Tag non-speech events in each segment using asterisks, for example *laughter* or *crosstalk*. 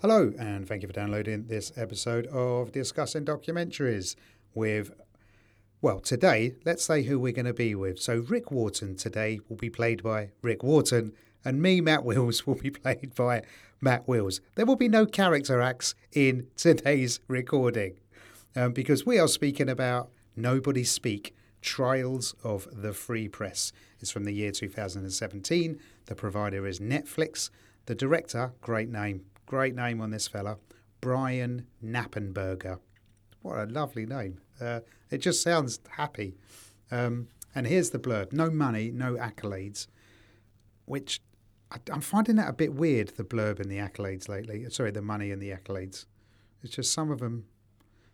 Hello, and thank you for downloading this episode of Discussing Documentaries with, well, today, let's say who we're going to be with. So, Rick Wharton today will be played by Rick Wharton, and me, Matt Wills, *laughs* will be played by Matt Wills. There will be no character acts in today's recording um, because we are speaking about Nobody Speak Trials of the Free Press. It's from the year 2017. The provider is Netflix. The director, great name, great name on this fella, Brian Knappenberger. What a lovely name. Uh, it just sounds happy. Um, and here's the blurb no money, no accolades, which I, I'm finding that a bit weird, the blurb and the accolades lately. Sorry, the money and the accolades. It's just some of them.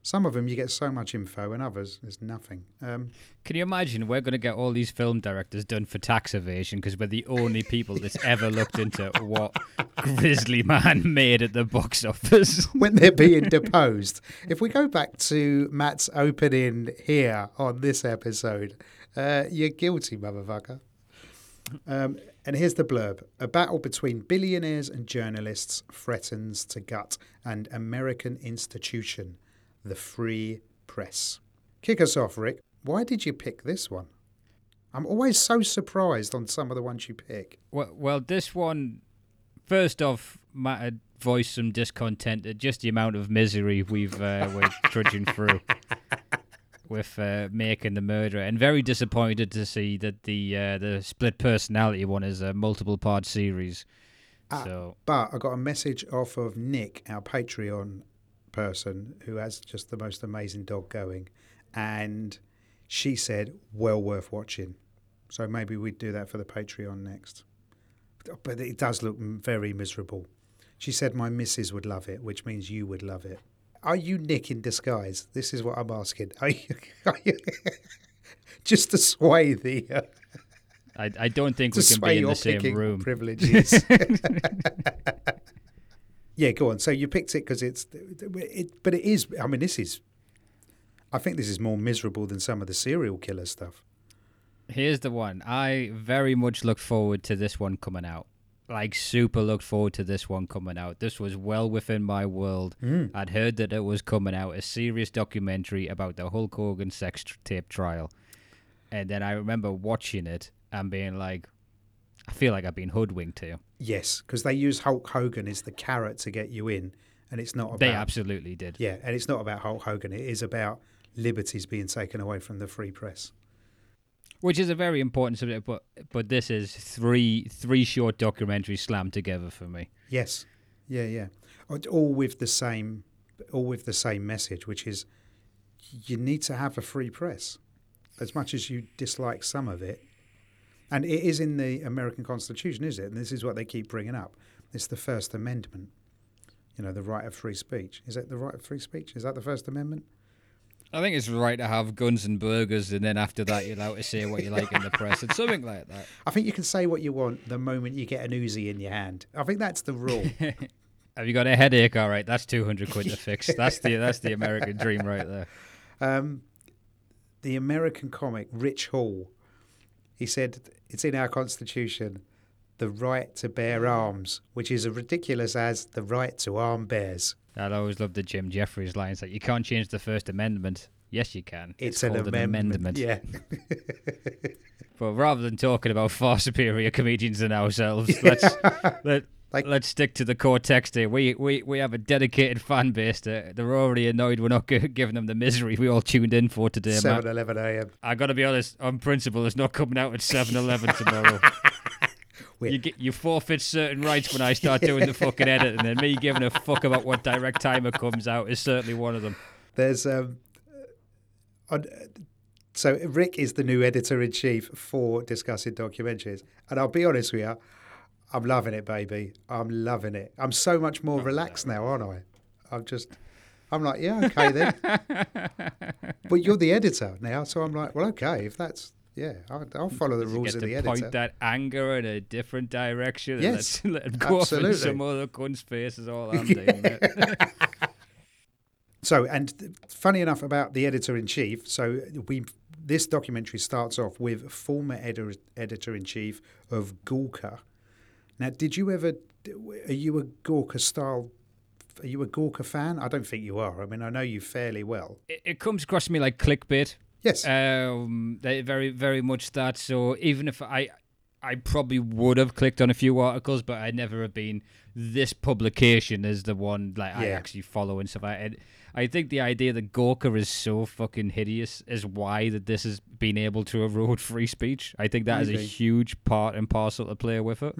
Some of them you get so much info, and others there's nothing. Um, Can you imagine we're going to get all these film directors done for tax evasion because we're the only people that's ever looked into what Grizzly Man *laughs* made at the box office? *laughs* when they're being deposed. If we go back to Matt's opening here on this episode, uh, you're guilty, motherfucker. Um, and here's the blurb A battle between billionaires and journalists threatens to gut an American institution, the free press. Kick us off, Rick. Why did you pick this one? I'm always so surprised on some of the ones you pick. Well, well, this one, first off, Matt had voiced some discontent at just the amount of misery we've uh, we're *laughs* trudging through with uh, making the murder, and very disappointed to see that the uh, the split personality one is a multiple part series. Ah, so But I got a message off of Nick, our Patreon person, who has just the most amazing dog going, and she said, well worth watching. So maybe we'd do that for the Patreon next. But it does look very miserable. She said my missus would love it, which means you would love it. Are you Nick in disguise? This is what I'm asking. Are you, *laughs* are you *laughs* just to sway the uh, I, I don't think we can be in the same room. privileges. *laughs* yeah, go on. So you picked it because it's, it, but it is. I mean, this is. I think this is more miserable than some of the serial killer stuff. Here's the one. I very much look forward to this one coming out. Like super looked forward to this one coming out. This was well within my world. Mm. I'd heard that it was coming out, a serious documentary about the Hulk Hogan sex tape trial. And then I remember watching it and being like, I feel like I've been hoodwinked here. Yes, because they use Hulk Hogan as the carrot to get you in, and it's not about. They absolutely did. Yeah, and it's not about Hulk Hogan. It is about liberties being taken away from the free press. Which is a very important subject, but but this is three three short documentaries slammed together for me. Yes, yeah, yeah, all with the same, all with the same message, which is you need to have a free press, as much as you dislike some of it, and it is in the American Constitution, is it? And this is what they keep bringing up. It's the First Amendment. You know, the right of free speech. Is that the right of free speech? Is that the First Amendment? I think it's right to have guns and burgers, and then after that, you're allowed to say what you like in the press and something like that. I think you can say what you want the moment you get an Uzi in your hand. I think that's the rule. *laughs* Have you got a headache? All right, that's two hundred quid to fix. That's the that's the American dream right there. Um, the American comic Rich Hall, he said it's in our constitution, the right to bear arms, which is as ridiculous as the right to arm bears. I always love the Jim Jefferies lines that you can't change the First Amendment. Yes, you can. It's, called an, amendment. Yeah. *laughs* But rather than talking about far superior comedians than ourselves, *laughs* let's let, Like- let's stick to the core text here. We we we have a dedicated fan base. That they're already annoyed we're not gi- *laughs* giving them the misery we all tuned in for today. 7 11 a.m. I got to be honest, on principle, it's not coming out at 7-Eleven *laughs* tomorrow. Wait. you get you forfeit certain rights when I start doing the fucking edit, and me giving a fuck about what direct timer comes out is certainly one of them. There's. Um, on, so Rick is the new editor in chief for discussing documentaries, and I'll be honest with you, I'm loving it, baby. I'm loving it. I'm so much more relaxed now, aren't I? I'm just I'm like, yeah, okay then. *laughs* but you're the editor now, so I'm like, well, okay, if that's yeah, I'll, I'll follow the rules of the editor. point that anger in a different direction. Yes, and let's *laughs* let him go off absolutely. some other cunt's face is all *laughs* I'm doing. So, and funny enough about the editor in chief, so we this documentary starts off with former editor editor in chief of Gawker. Now, did you ever? Are you a Gawker style? Are you a Gawker fan? I don't think you are. I mean, I know you fairly well. it, it comes across to me like clickbait. Yes. Um, very very much that. So even if I, I probably would have clicked on a few articles, but I'd never have been. This publication is the one like I actually follow and stuff. I, I think the idea that Gawker is so fucking hideous is why that this has been able to erode free speech. I think that is a huge part and parcel to play with it.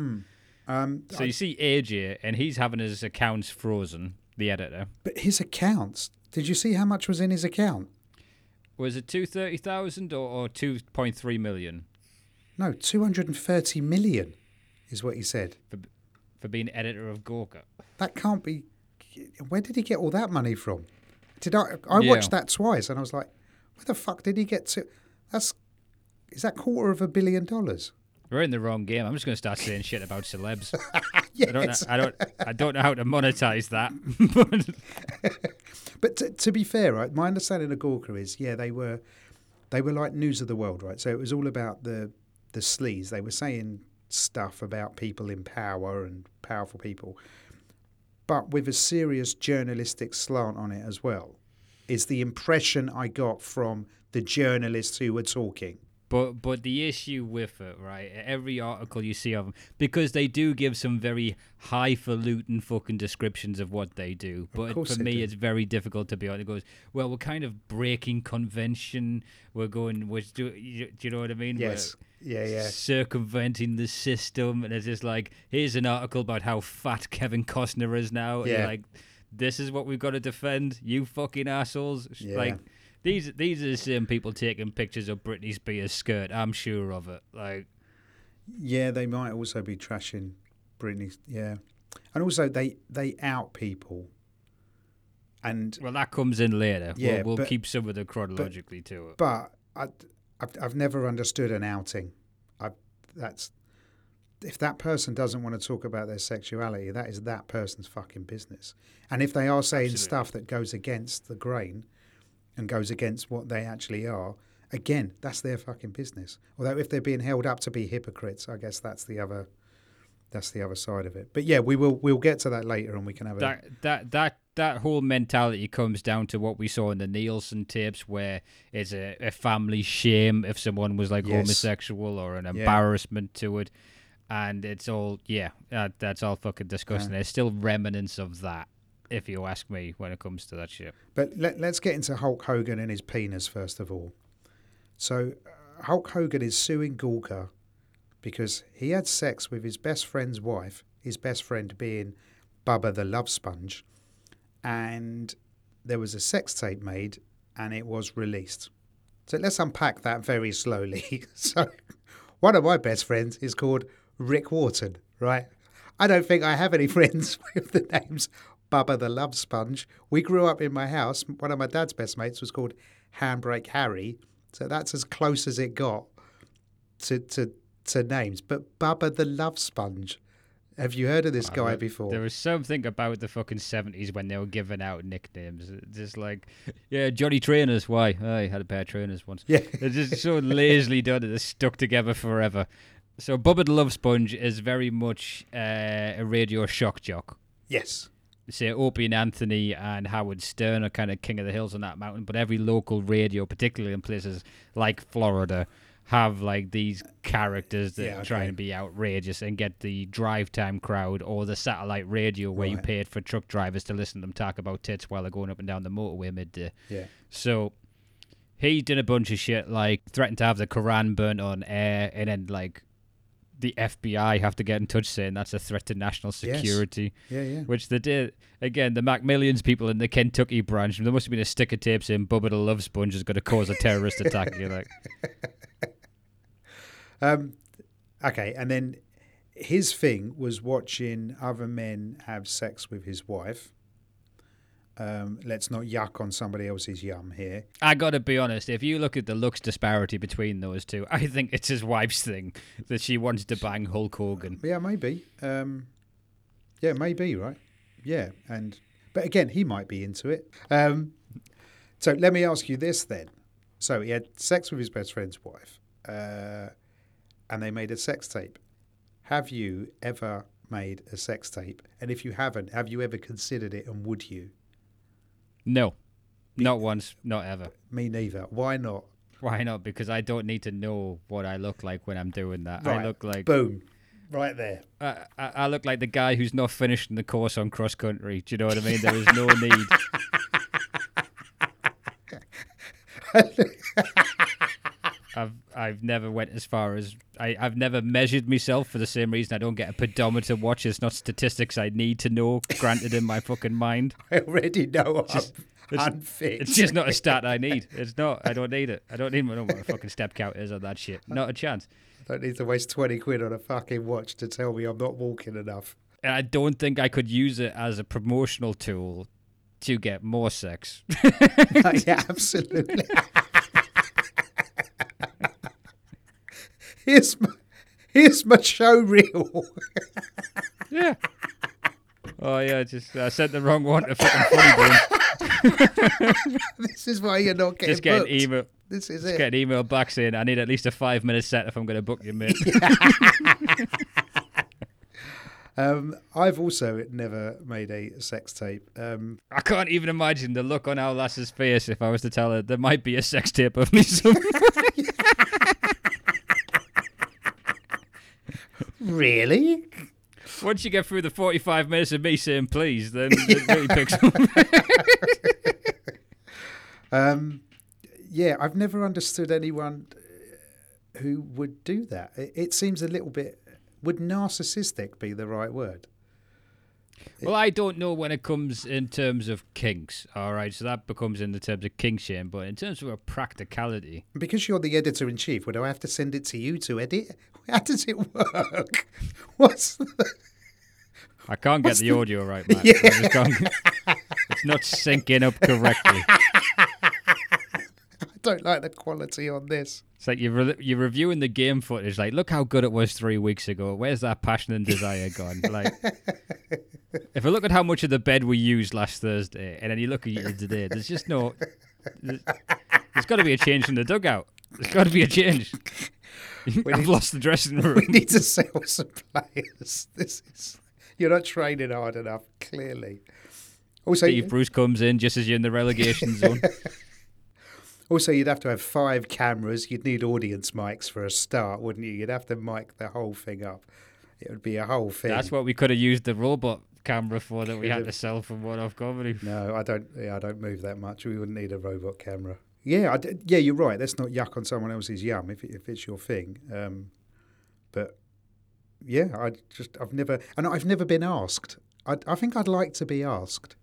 Um, So you see AJ, and he's having his accounts frozen. The editor but his accounts. Did you see how much was in his account? was it two thirty thousand or, or two point three million No, two hundred and thirty million, is what he said. for being editor of Gawker. That can't be. Where did he get all that money from? Did I? I Yeah. watched that twice, and I was like, "Where the fuck did he get to?" That's is that quarter of a billion dollars? We're in the wrong game. I'm just going to start saying shit about celebs. Yes. *laughs* I don't. Know, I don't. I don't know how to monetize that. *laughs* but But to, to be fair, right, my understanding of Gawker is, yeah, they were, they were like news of the world, right? So it was all about the the sleaze. They were saying stuff about people in power and powerful people, but with a serious journalistic slant on it as well. Is the impression I got from the journalists who were talking. But but the issue with it, right? Every article you see of them, because they do give some very highfalutin fucking descriptions of what they do. But course for me, do. it's very difficult to be honest. It goes, well, we're kind of breaking convention. We're going, we're do, you, do you know what I mean? We're- Yes. Yeah. Yeah. circumventing the system and it's just like here's an article about how fat Kevin Costner is now Yeah. like this is what we've got to defend you fucking assholes Yeah. like these these are the same people taking pictures of Britney Spears skirt I'm sure of it like Yeah, they might also be trashing Britney. Yeah, and also they they out people, and well that comes in later Yeah, we'll, we'll but- keep some of the chronologically to it but I, I've I've never understood an outing. I that's if that person doesn't want to talk about their sexuality, that is that person's fucking business. And if they are saying Absolutely. stuff that goes against the grain and goes against what they actually are, again, that's their fucking business. Although if they're being held up to be hypocrites, I guess that's the other that's the other side of it. But yeah, we will we'll get to that later and we can have a that that that that whole mentality comes down to what we saw in the Nilsen tapes, where it's a, a family shame if someone was like Yes. homosexual or an embarrassment to it, and it's all yeah, that, that's all fucking disgusting. There's still remnants of that, if you ask me, when it comes to that shit. But let, let's get into Hulk Hogan and his penis first of all. So uh, Hulk Hogan is suing Gawker because he had sex with his best friend's wife, his best friend being Bubba the Love Sponge, and there was a sex tape made and it was released. So let's unpack that very slowly. *laughs* so one of my best friends is called Rick Wharton, right? I don't think I have any *laughs* friends with the names Bubba the Love Sponge. We grew up in my house. One of my dad's best mates was called Handbrake Harry. So that's as close as it got to, to, to names. But Bubba the Love Sponge. Have you heard of this guy before? There was something about the fucking seventies when they were giving out nicknames. Just like, *laughs* yeah, Johnny Trainers. Why? Oh, he had a pair of trainers once. Yeah. *laughs* They're just so lazily done. They're stuck together forever. So Bubba the Love Sponge is very much uh, a radio shock jock. yes. Say Opie and Anthony and Howard Stern are kind of king of the hills on that mountain, but every local radio, particularly in places like Florida, have like these characters that Yeah, try okay. and be outrageous and get the drive time crowd or the satellite radio where you Right. paid for truck drivers to listen to them talk about tits while they're going up and down the motorway midday. Yeah. So he did a bunch of shit like threatened to have the Quran burnt on air and then like the FBI have to get in touch saying that's a threat to national Yes. security, Yeah, yeah. which they did. Again, the McMillions people in the Kentucky branch, there must have been a stick of tape saying Bubba the Love Sponge is going to cause a terrorist attack. You're like, *laughs* Um, okay, and then his thing was watching other men have sex with his wife, Um, let's not yuck on somebody else's yum here. I gotta be honest. If you look at the looks disparity between those two, *laughs* I think it's his wife's thing that she wants to bang Hulk Hogan. Yeah, maybe. Um, yeah, maybe, right? Yeah, and but again, he might be into it. Um, so let me ask you this then. So he had sex with his best friend's wife, uh, and they made a sex tape. Have you ever made a sex tape? And if you haven't, have you ever considered it, and would you? No, not once, not ever. Me neither. Why not? Why not? Because I don't need to know what I look like when I'm doing that. I look like Boom, right there. I, I I look like the guy who's not finished in the course on cross country. Do you know what I mean? There is no *laughs* need. *laughs* *laughs* I've I've never went as far as I, I've never measured myself for the same reason I don't get a pedometer watch. It's not statistics I need to know granted in my fucking mind. *laughs* I already know I'm it's- unfit. It's just not a stat I *laughs* need. It's not. I don't need it. I don't need to know what a fucking step count is on that shit. Not a chance. I don't need to waste 20 quid on a fucking watch to tell me I'm not walking enough. And I don't think I could use it as a promotional tool to get more sex. *laughs* yeah, absolutely. Here's my, here's my show reel. Yeah. Oh yeah, just I sent the wrong one to fucking funny *laughs* this is why you're not getting Just get an email. This is Just it. get an email back saying I need at least a five minute set if I'm going to book you, mate. *laughs* *laughs* Um, I've also never made a sex tape. Um, I can't even imagine the look on our lass's face if I was to tell her there might be a sex tape of me somewhere. Really? Once you get through the 45 minutes of me saying please, then it really picks up. Um, yeah, I've never understood anyone uh, who would do that. It, it seems a little bit. Would narcissistic be the right word? Well, I don't know when it comes in terms of kinks, all right? So that becomes in the terms of kink shame, but in terms of a practicality, Because you're the editor in chief, would I have to send it to you to edit? *laughs* How does it work? *laughs* What's the, I can't get the the- audio right, *laughs* man. Yeah. it's not syncing up correctly. I don't like the quality on this. It's like you're, re- you're reviewing the game footage, like, look how good it was three weeks ago. Where's that passion and desire gone? Like, if I look at how much of the bed we used last Thursday, and then you look at it today, there's just no. There's, there's got to be a change in the dugout. There's got to be a change. *laughs* I've need- lost the dressing *laughs* room. We need to sell some players. This is you're not training hard enough. Clearly. Also, Steve Bruce comes in just as you're in the relegation *laughs* zone. Also, you'd have to have five cameras. You'd need audience mics for a start, wouldn't you? You'd have to mic the whole thing up. It would be a whole thing. That's what we could have used the robot camera for that we had to sell from one off comedy. No, I don't. Yeah, I don't move that much. We wouldn't need a robot camera. Yeah, I d yeah, you're right. Let's not yuck on someone else's yum if if it's your thing. Um, but yeah, I just I've never and I've never been asked. I I think I'd like to be asked.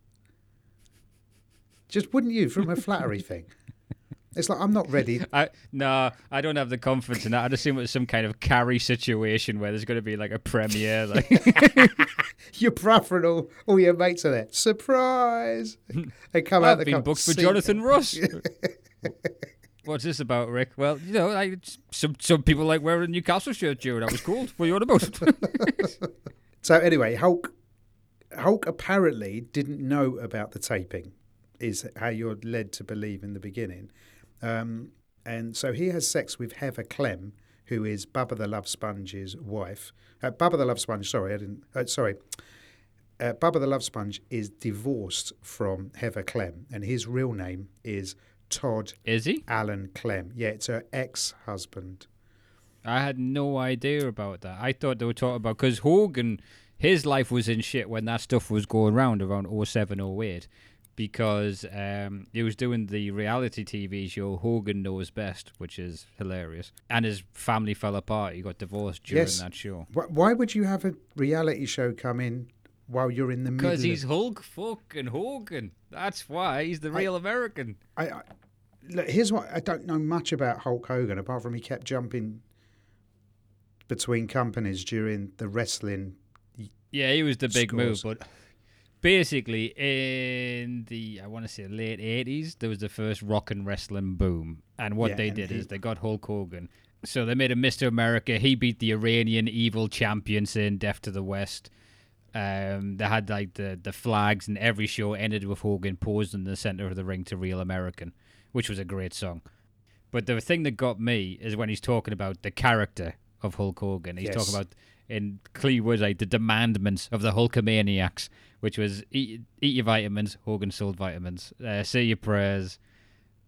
Just wouldn't you from a flattery *laughs* thing? It's like I'm not ready. *laughs* I no, I don't have the confidence in that. I'd assume it's some kind of carry situation where there's going to be like a premiere. *laughs* Like, Your brother and all, all your mates are there. Surprise! They come out I've been booked for Jonathan Ross. *laughs* What's this about, Rick? Well, you know, like some some people like wearing a Newcastle shirt during that was cool. What are you on about? So anyway, Hulk Hulk apparently didn't know about the taping, is how you're led to believe in the beginning. Um, and so he has sex with Heather Clem, who is Bubba the Love Sponge's wife. Uh, Bubba the Love Sponge, sorry, I didn't. Uh, sorry. Uh, Bubba the Love Sponge is divorced from Heather Clem, and his real name is Todd Is he? Allen Clem. Yeah, it's her ex-husband. I had no idea about that. I thought they were talking about because Hogan, his life was in shit when that stuff was going around around 07, 08 because um, he was doing the reality TV show Hogan Knows Best, which is hilarious. And his family fell apart. He got divorced during Yes. that show. Wh- Why would you have a reality show come in while you're in the middle? Because of- he's Hulk fucking Hogan. That's why he's the real American. I, I look, here's what I don't know much about Hulk Hogan apart from he kept jumping between companies during the wrestling. Yeah, he was the big move, but basically in the I want to say late eighties, there was the first rock and wrestling boom, and what Yeah, they and did he- is they got Hulk Hogan. So they made a Mr. America. He beat the Iranian evil champion, saying "Death to the West." Um, they had like the the flags, and every show ended with Hogan posed in the center of the ring to "Real American," which was a great song. But the thing that got me is when he's talking about the character of Hulk Hogan. He's Yes. talking about in clear words like the demandments of the Hulkamaniacs, which was eat, eat your vitamins, Hogan sold vitamins, uh, say your prayers,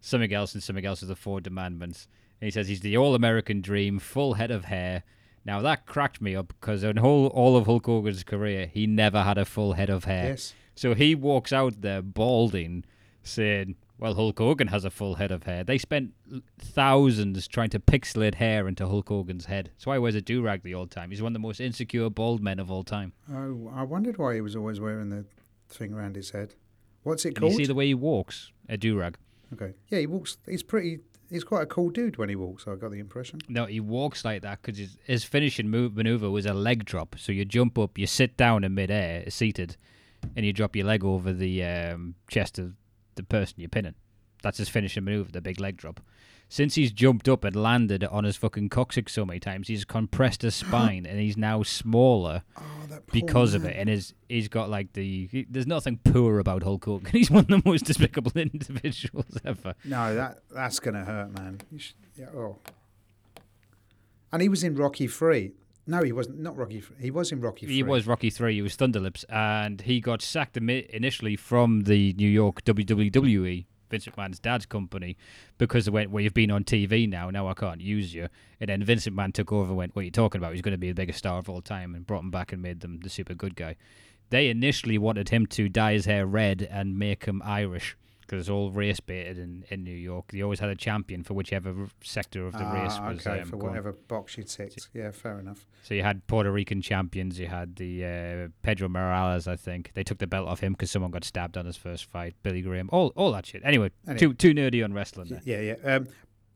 something else, and something else is the four demandments. And he says he's the all American dream, full head of hair. Now that cracked me up because in whole all of Hulk Hogan's career, he never had a full head of hair. Yes. So he walks out there balding, saying, "Well, Hulk Hogan has a full head of hair." They spent thousands trying to pixelate hair into Hulk Hogan's head. That's why he wears a do rag the old time. He's one of the most insecure bald men of all time. Oh, I wondered why he was always wearing the thing around his head. What's it called? you see the way he walks, a do rag. okay. Yeah, he walks. He's pretty. He's quite a cool dude when he walks. I got the impression. No, he walks like that because his, his finishing move, maneuver was a leg drop. So you jump up, you sit down in midair, seated, and you drop your leg over the um, chest of the person you're pinning. That's his finishing maneuver, the big leg drop. Since he's jumped up and landed on his fucking coccyx so many times, he's compressed his *gasps* spine and he's now smaller Oh, because of it. And his, he's got like the. He, there's nothing poor about Hulk Hogan. *laughs* He's one of the most despicable *laughs* individuals ever. No, that that's gonna hurt, man. You should, yeah. Oh. And he was in Rocky Three. No, he wasn't. Not Rocky. He was in Rocky. He 3. was Rocky Three. He was Thunderlips, and he got sacked initially from the New York WWE, Vince McMahon's dad's company, because they went, "Well, you've been on TV now. Now I can't use you." And then Vince McMahon took over and went, "What are you talking about? He's going to be the biggest star of all time," and brought him back and made them the super good guy. They initially wanted him to dye his hair red and make him Irish. Because it's all race baited in, in New York. They always had a champion for whichever sector of the race Ah, was okay um, for going. whatever box you ticked. Yeah, fair enough. So you had Puerto Rican champions. You had the uh, Pedro Morales, I think. They took the belt off him because someone got stabbed on his first fight. Billy Graham, all all that shit. Anyway, Anyway. too too nerdy on wrestling. There. Yeah, yeah. Um,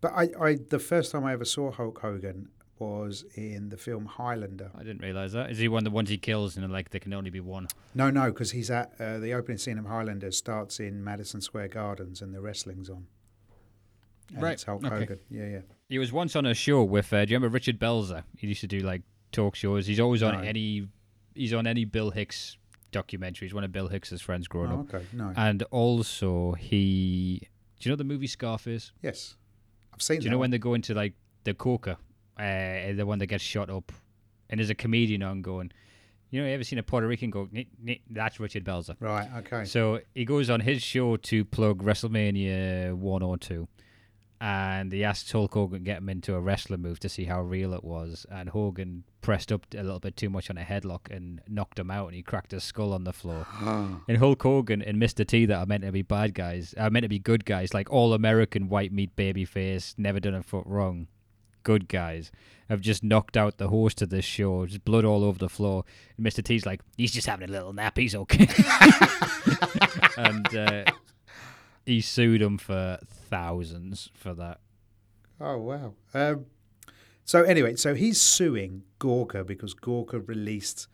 but I, I, the first time I ever saw Hulk Hogan was in the film Highlander. I didn't realize that. Is he one of the ones he kills and like there can only be one? No, no, because he's at uh, the opening scene of Highlander starts in Madison Square Gardens and the wrestling's on. And Right, It's Hulk okay. Hogan. Yeah, yeah. He was once on a show with. Uh, do you remember Richard Belzer? He used to do like talk shows. He's always on No. any. He's on any Bill Hicks documentary. He's one of Bill Hicks's friends growing Oh, up. okay. No. And also he. Do you know the movie Scarface? yes. I've seen Do you know one. when they go into like the coca, uh, the one that gets shot up, and there's a comedian on going, you know, you ever seen a Puerto Rican go? That's Richard Belzer. Right, okay. So he goes on his show to plug WrestleMania one or two, and he asked Hulk Hogan to get him into a wrestler move to see how real it was, and Hogan pressed up a little bit too much on a headlock and knocked him out, and he cracked his skull on the floor. *gasps* And Hulk Hogan and Mr. T that are meant to be bad guys, are meant to be good guys, like all American white meat baby face, never done a foot wrong, good guys, have just knocked out the host of this show, just blood all over the floor. And Mr. T's like, he's just having a little nap, he's okay. *laughs* and uh, he sued him for thousands for that. Oh wow. Um, so anyway, so he's suing Gawker because Gawker released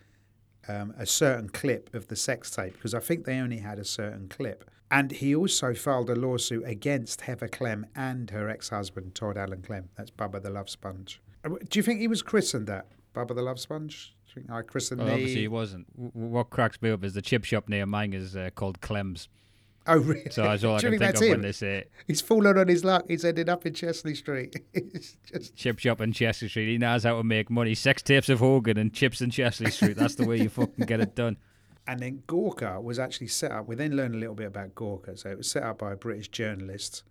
um, a certain clip of the sex tape because I think they only had a certain clip, and he also filed a lawsuit against Heather Clem and her ex-husband Todd Alan Clem. That's Bubba the Love Sponge. Uh, Do you think he was christened that Bubba the Love Sponge? Do you think I christened Well, me? obviously, he wasn't. W- w- what cracks me up is the chip shop near mine is uh, called Clem's. Oh really? So that's all I *laughs* Do you can think think that's of when they say it. He's fallen on his luck. He's ended up in Chesley Street. *laughs* It's just Chip Shop in Chesley Street. He knows how to make money. Sex tapes of Hogan and chips in Chesley Street. That's the way you fucking get it done. *laughs* And then Gawker was actually set up. We then learned a little bit about Gawker. So it was set up by a British journalist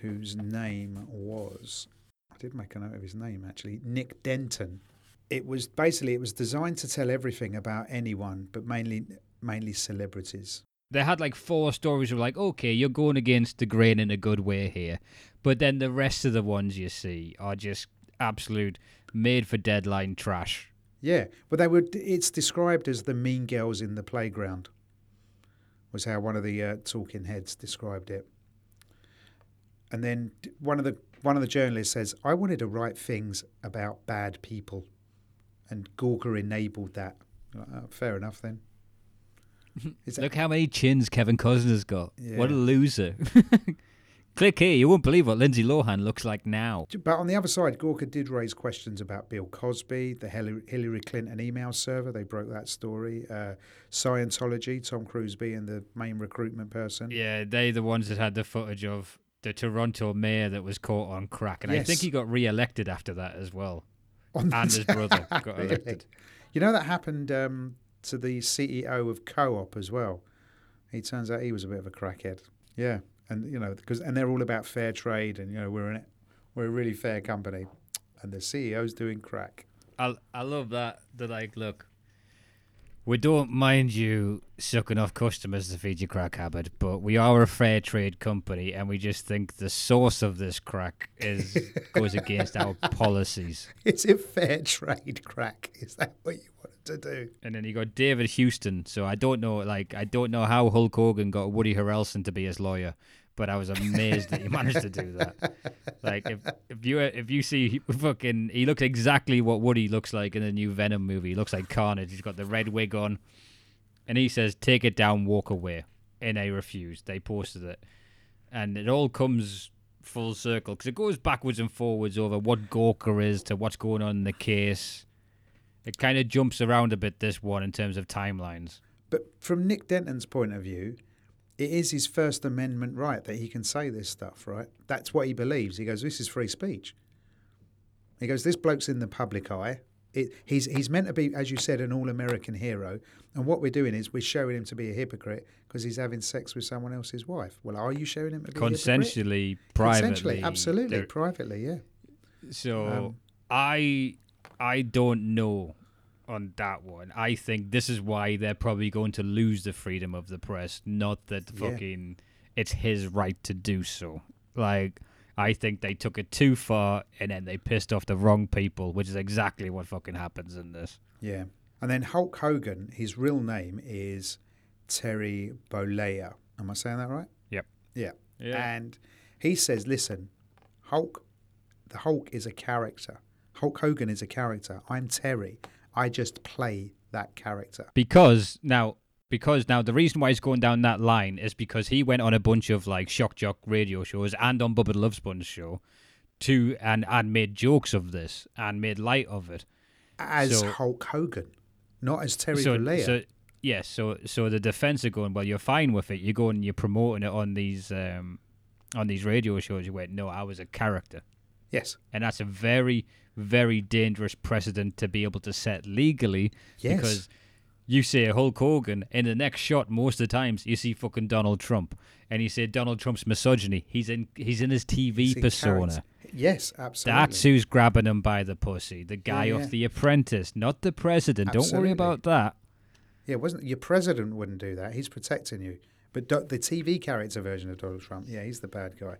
whose name was I did make a note of his name actually, Nick Denton. It was basically it was designed to tell everything about anyone, but mainly mainly celebrities. They had like four stories of like, okay, you're going against the grain in a good way here. But then the rest of the ones you see are just absolute made for deadline trash. Yeah, but they were. It's described as the mean girls in the playground. Was how one of the uh, talking heads described it. And then one of the one of the journalists says, "I wanted to write things about bad people," and Gawker enabled that. Uh, fair enough then. *laughs* That- Look how many chins Kevin Costner's got. What a loser. *laughs* Click here. You won't believe what Lindsay Lohan looks like now. But on the other side, Gawker did raise questions about Bill Cosby, the Hillary Clinton email server. They broke that story. Uh, Scientology, Tom Cruise being the main recruitment person. Yeah, they the ones that had the footage of the Toronto mayor that was caught on crack, and I think he got re-elected after that as well. On And his *laughs* brother got *laughs* elected. You know that happened um, to the CEO of Co-op as well. He turns out he was a bit of a crackhead. Yeah, and you know because and they're all about fair trade and you know we're in we're a really fair company, and the CEO's doing crack. I I love that. They're like, look, we don't mind you sucking off customers to feed your crack habit, but we are a fair trade company, and we just think the source of this crack is *laughs* goes against our policies. Is it fair trade crack? Is that what you wanted to do? And then you got David Houston. So I don't know, like, I don't know how Hulk Hogan got Woody Harrelson to be his lawyer, but I was amazed that he managed to do that. *laughs* Like, if if you uh, if you see fucking, he looks exactly what Woody looks like in the new Venom movie. He looks like Carnage. He's got the red wig on, and he says, "Take it down, walk away," and they refused. They posted it, and it all comes full circle because it goes backwards and forwards over what Gawker is to what's going on in the case. It kind of jumps around a bit this one in terms of timelines. But from Nick Denton's point of view, it is his First Amendment right that he can say this stuff, right? That's what he believes. He goes, "This is free speech." He goes, "This bloke's in the public eye. It, he's he's meant to be, as you said, an all-American hero. And what we're doing is we're showing him to be a hypocrite because he's having sex with someone else's wife. Well, are you showing him to be a hypocrite? Consensually, privately, Consensually, absolutely, privately, yeah. So Um, I I don't know on that one. I think this is why they're probably going to lose the freedom of the press, not that Yeah. fucking it's his right to do so. Like I think they took it too far and then they pissed off the wrong people, which is exactly what fucking happens in this. Yeah. And then Hulk Hogan, his real name is Terry Bollea. Am I saying that right? Yep. Yeah. Yeah. And he says, listen, Hulk, the Hulk is a character. Hulk Hogan is a character. I'm Terry. I just play that character. because now because now the reason why he's going down that line is because he went on a bunch of like shock jock radio shows and on Bubba the Love Sponge show to and and made jokes of this and made light of it. As So- Hulk Hogan, not as Terry so, Bollea. so yes, so so the defense are going, well, you're fine with it. You're going, you're promoting it on these um on these radio shows. You went, no, I was a character, yes. and that's a very very dangerous precedent to be able to set legally Yes. because you say Hulk Hogan, in the next shot, most of the times you see fucking Donald Trump, and you say Donald Trump's misogyny. He's in he's in his TV persona. Yes, absolutely. That's who's grabbing him by the pussy. The guy Yeah, off yeah. The Apprentice, not the president. Don't worry about that. Yeah, wasn't your president wouldn't do that. He's protecting you. But do, the TV character version of Donald Trump, yeah, he's the bad guy.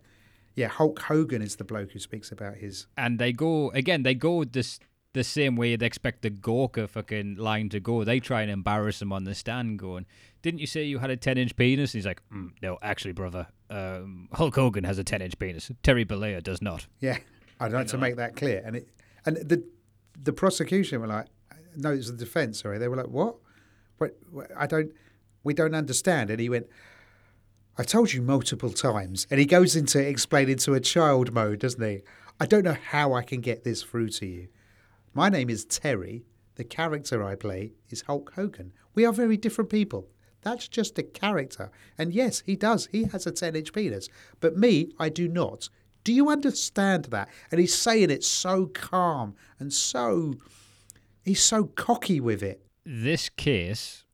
Yeah, Hulk Hogan is the bloke who speaks about his. And they go again. They go this the same way you'd expect the Gawker fucking line to go. They try and embarrass him on the stand, going, "Didn't you say you had a ten inch penis?" And he's like, mm, "No, actually, brother, um, Hulk Hogan has a ten inch penis. Terry Bollea does not." Yeah, I'd like to make that clear. And it and the the prosecution were like, no, it's the defence. Sorry, they were like, what? What? what? I don't. We don't understand. And he went. I told you multiple times. And he goes into explaining to a child mode, doesn't he? I don't know how I can get this through to you. My name is Terry. The character I play is Hulk Hogan. We are very different people. That's just a character. And yes, he does. He has a 10 inch penis. But me, I do not. Do you understand that? And he's saying it so calm and so. He's so cocky with it. this case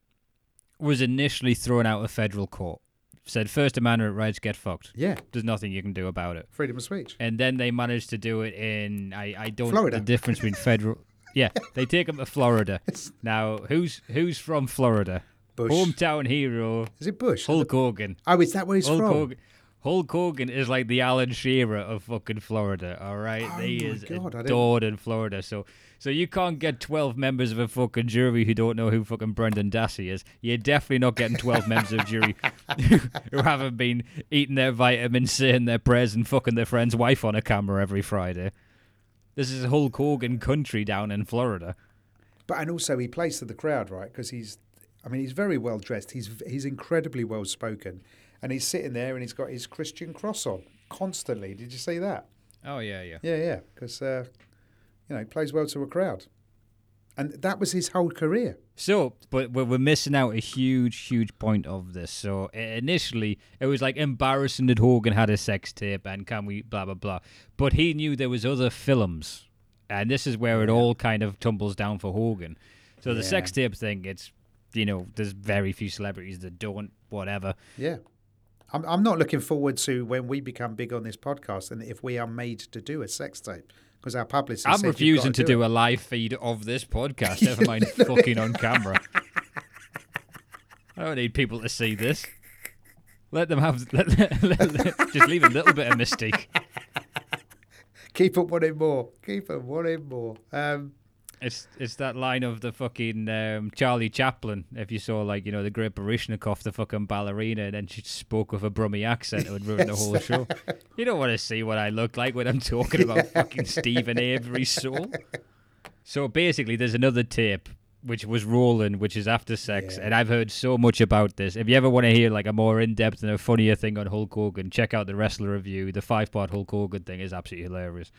was initially thrown out of federal court. Said First Amendment rights get fucked. Yeah. There's nothing you can do about it. Freedom of speech. And then they managed to do it in I I don't Florida. the difference between federal. Yeah, *laughs* they take them to Florida. Now who's who's from Florida? Bush. Hometown hero Is it Bush? Hulk Hogan. Oh, is that where he's Hulk from? Hogan. Hulk Hogan is like the Alan Shearer of fucking Florida, all right? Oh he is God, adored in Florida. So so you can't get 12 members of a fucking jury who don't know who fucking Brendan Dassey is. You're definitely not getting 12 members of a jury *laughs* who haven't been eating their vitamins, saying their prayers, and fucking their friend's wife on a camera every Friday. This is Hulk Hogan country down in Florida. But and also he plays to the crowd, right? Because he's, I mean, he's very well dressed. He's he's incredibly well spoken, and he's sitting there and he's got his Christian cross on constantly. Did you see that? Oh yeah, yeah. Yeah, yeah. Because uh, you know he plays well to a crowd, and that was his whole career. So, but we're, we're missing out a huge, huge point of this. So initially, it was like embarrassing that Hogan had a sex tape and can we blah blah blah. But he knew there was other films, and this is where it all kind of tumbles down for Hogan. So the Yeah. sex tape thing, it's you know, there's very few celebrities that don't. Whatever. Yeah. I'm, I'm not looking forward to when we become big on this podcast and if we are made to do a sex tape because our publicist. I'm refusing got to do it. a live feed of this podcast. *laughs* Never mind fucking on camera. I don't need people to see this. Let them have. Let, let- let- just leave a little bit of mystique. *laughs* Keep it wanting more. Keep it wanting more. Um, It's it's that line of the fucking um, Charlie Chaplin. If you saw like you know the Great Baryshnikov, the fucking ballerina, and then she spoke with a Brummy accent, it would ruin the *laughs* whole show. You don't want to see what I look like when I'm talking about *laughs* fucking Steven Avery's soul. So basically, there's another tape which was rolling, which is after sex, Yeah. and I've heard so much about this. If you ever want to hear like a more in-depth and a funnier thing on Hulk Hogan, check out the Wrestler Review. The five-part Hulk Hogan thing is absolutely hilarious.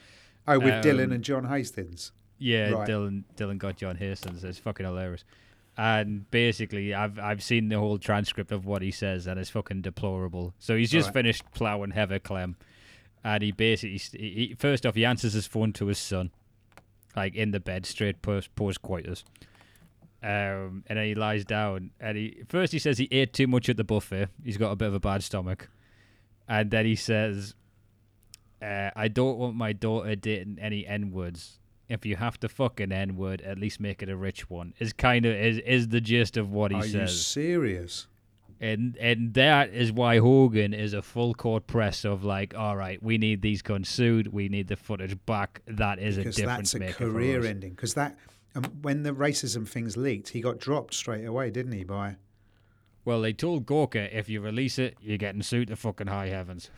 oh, with Um, Dylan and John Hastings. Yeah, Right. Dylan Dylan got John Hastings. It's fucking hilarious. And basically, I've I've seen the whole transcript of what he says, and it's fucking deplorable. So he's just Right. finished ploughing Heather Clem, and he basically he, he, first off he answers his phone to his son, like in the bed, straight post post coitus. Um, and then he lies down, and he first he says he ate too much at the buffet. He's got a bit of a bad stomach, and then he says, uh, "I don't want my daughter dating any n words. If you have to fuck an n word, at least make it a rich one." Is kind of is is the gist of what he Are you serious? and and that is why Hogan is a full court press of like, all right, we need these guns sued, we need the footage back. That is Because a difference that's a career ending. Because that, um, when the racism things leaked, he got dropped straight away, didn't he? By Well, they told Gawker if you release it, you're getting sued to fucking high heavens.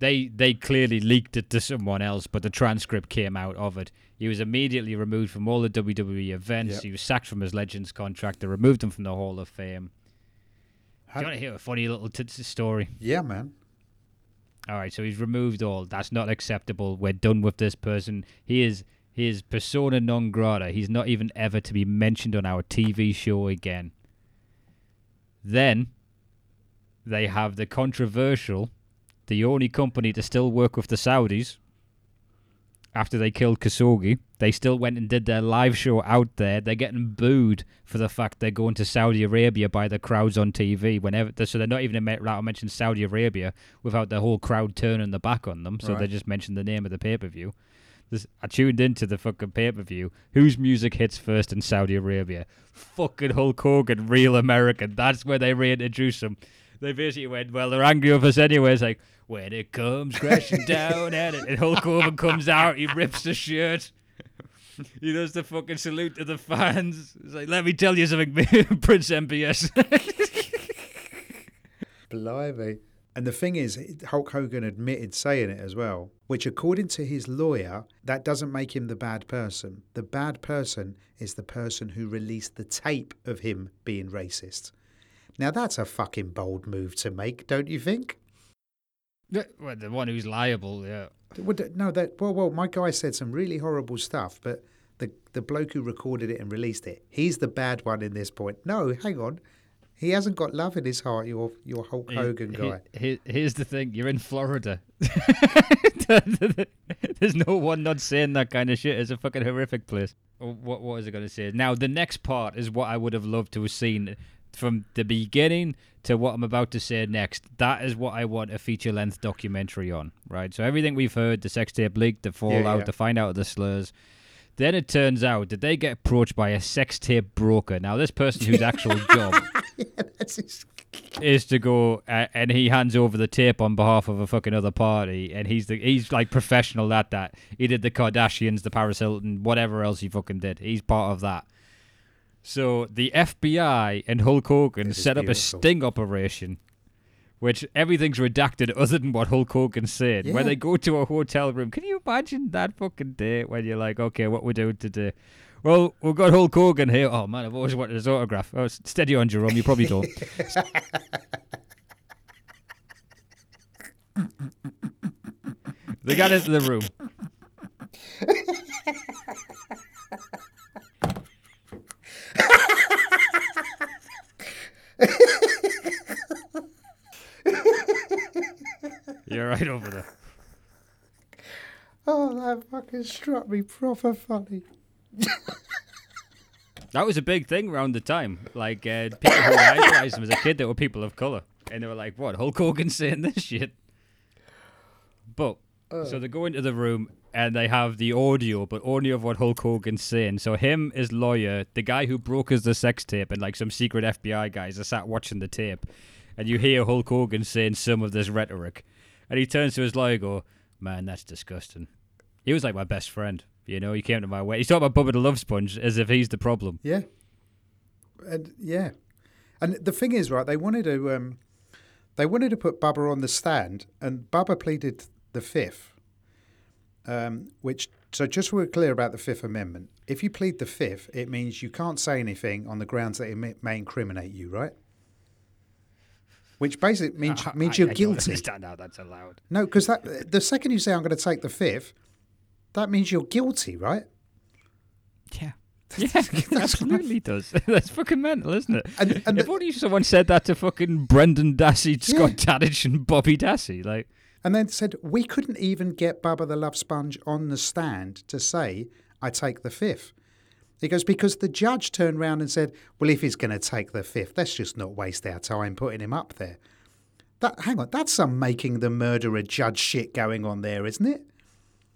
They they clearly leaked it to someone else, but the transcript came out of it. He was immediately removed from all the WWE events. Yep. He was sacked from his Legends contract. They removed him from the Hall of Fame. How- Do you want to hear a funny little t- t- story? yeah, man. All right, so he's removed all. That's not acceptable. We're done with this person. He is he is persona non grata. He's not even ever to be mentioned on our TV show again. Then they have the controversial, the only company to still work with the Saudis. After they killed Khashoggi, they still went and did their live show out there. They're getting booed for the fact they're going to Saudi Arabia by the crowds on TV. Whenever, so they're not even allowed to mention Saudi Arabia without the whole crowd turning their back on them. So they just mention the name of the pay per view. I tuned into the fucking pay per view. Whose music hits first in Saudi Arabia? Fucking Hulk Hogan, real American. That's where they reintroduce him. They basically went, well, they're angry with us anyway. It's like, when it comes crashing *laughs* down at it, and Hulk Hogan comes out, he rips the shirt. He does the fucking salute to the fans. It's like, let me tell you something, *laughs* Prince MBS. *laughs* Blimey. And the thing is, Hulk Hogan admitted saying it as well, which, according to his lawyer, that doesn't make him the bad person. The bad person is the person who released the tape of him being racist. Now, that's a fucking bold move to make, don't you think? well, the one who's liable, yeah. No, that well, well, my guy said some really horrible stuff, but the the bloke who recorded it and released it, he's the bad one in this point. No, hang on, he hasn't got love in his heart. Your your Hulk Hogan he- guy. he- here's the thing: you're in Florida. *laughs* There's no one not saying that kind of shit. It's a fucking horrific place. What what was I going to say? Now the next part is what I would have loved to have seen from the beginning to what I'm about to say next. That is what I want a feature length documentary on. Right. So everything we've heard, the sex tape leak, the fallout, yeah. to find out the slurs. Then it turns out that they get approached by a sex tape broker. Now this person whose actual *laughs* job yeah, is to go uh, and he hands over the tape on behalf of a fucking other party and he's the he's like professional at that he did the kardashians the paris hilton whatever else he fucking did he's part of that so the fbi and hulk hogan This set up a sting operation which everything's redacted other than what Hulk Hogan said. Yeah. When they go to a hotel room, can you imagine that fucking day when you're like, okay, what we're doing today? Well, we've got Hulk Hogan here. Oh man, I've always wanted his autograph. Oh, steady on, Jerome. You probably don't. they got into the room. *laughs* You're right over there. Oh, that fucking struck me proper funny. That was a big thing around the time. Like uh, people who idolized him as a kid, they were people of color, and they were like, "What? Hulk Hogan saying this shit?" But so they go into the room and they have the audio, but only of what Hulk Hogan's saying. So him, is lawyer, the guy who brokers the sex tape, and like some secret FBI guys are sat watching the tape, and you hear Hulk Hogan saying some of this rhetoric, and he turns to his lawyer, go, "Man, that's disgusting." He was like my best friend. You know, he came to my way. He's talking about Bubba the Love Sponge as if he's the problem. Yeah. And yeah. And the thing is, right, they wanted to um they wanted to put Bubba on the stand and Bubba pleaded the fifth. Um, which so just so we're clear about the Fifth Amendment, if you plead the fifth, it means you can't say anything on the grounds that it may, may incriminate you, right? Which basically means *laughs* means I- you're I don't guilty. understand how that's allowed. No, because that the second you say I'm going to take the fifth, that means you're guilty, right? Yeah. *laughs* Yeah, it absolutely does. *laughs* That's fucking mental, isn't it? And- and if the- only someone said that to fucking Brendan Dassey, Scott Tadych, and Bobby Dassey. Like, And then said, we couldn't even get Bubba the Love Sponge on the stand to say, I take the fifth. He goes, because the judge turned round and said, well, if he's going to take the fifth, let's just not waste our time putting him up there. That, hang on, that's some making the murderer judge shit going on there, isn't it?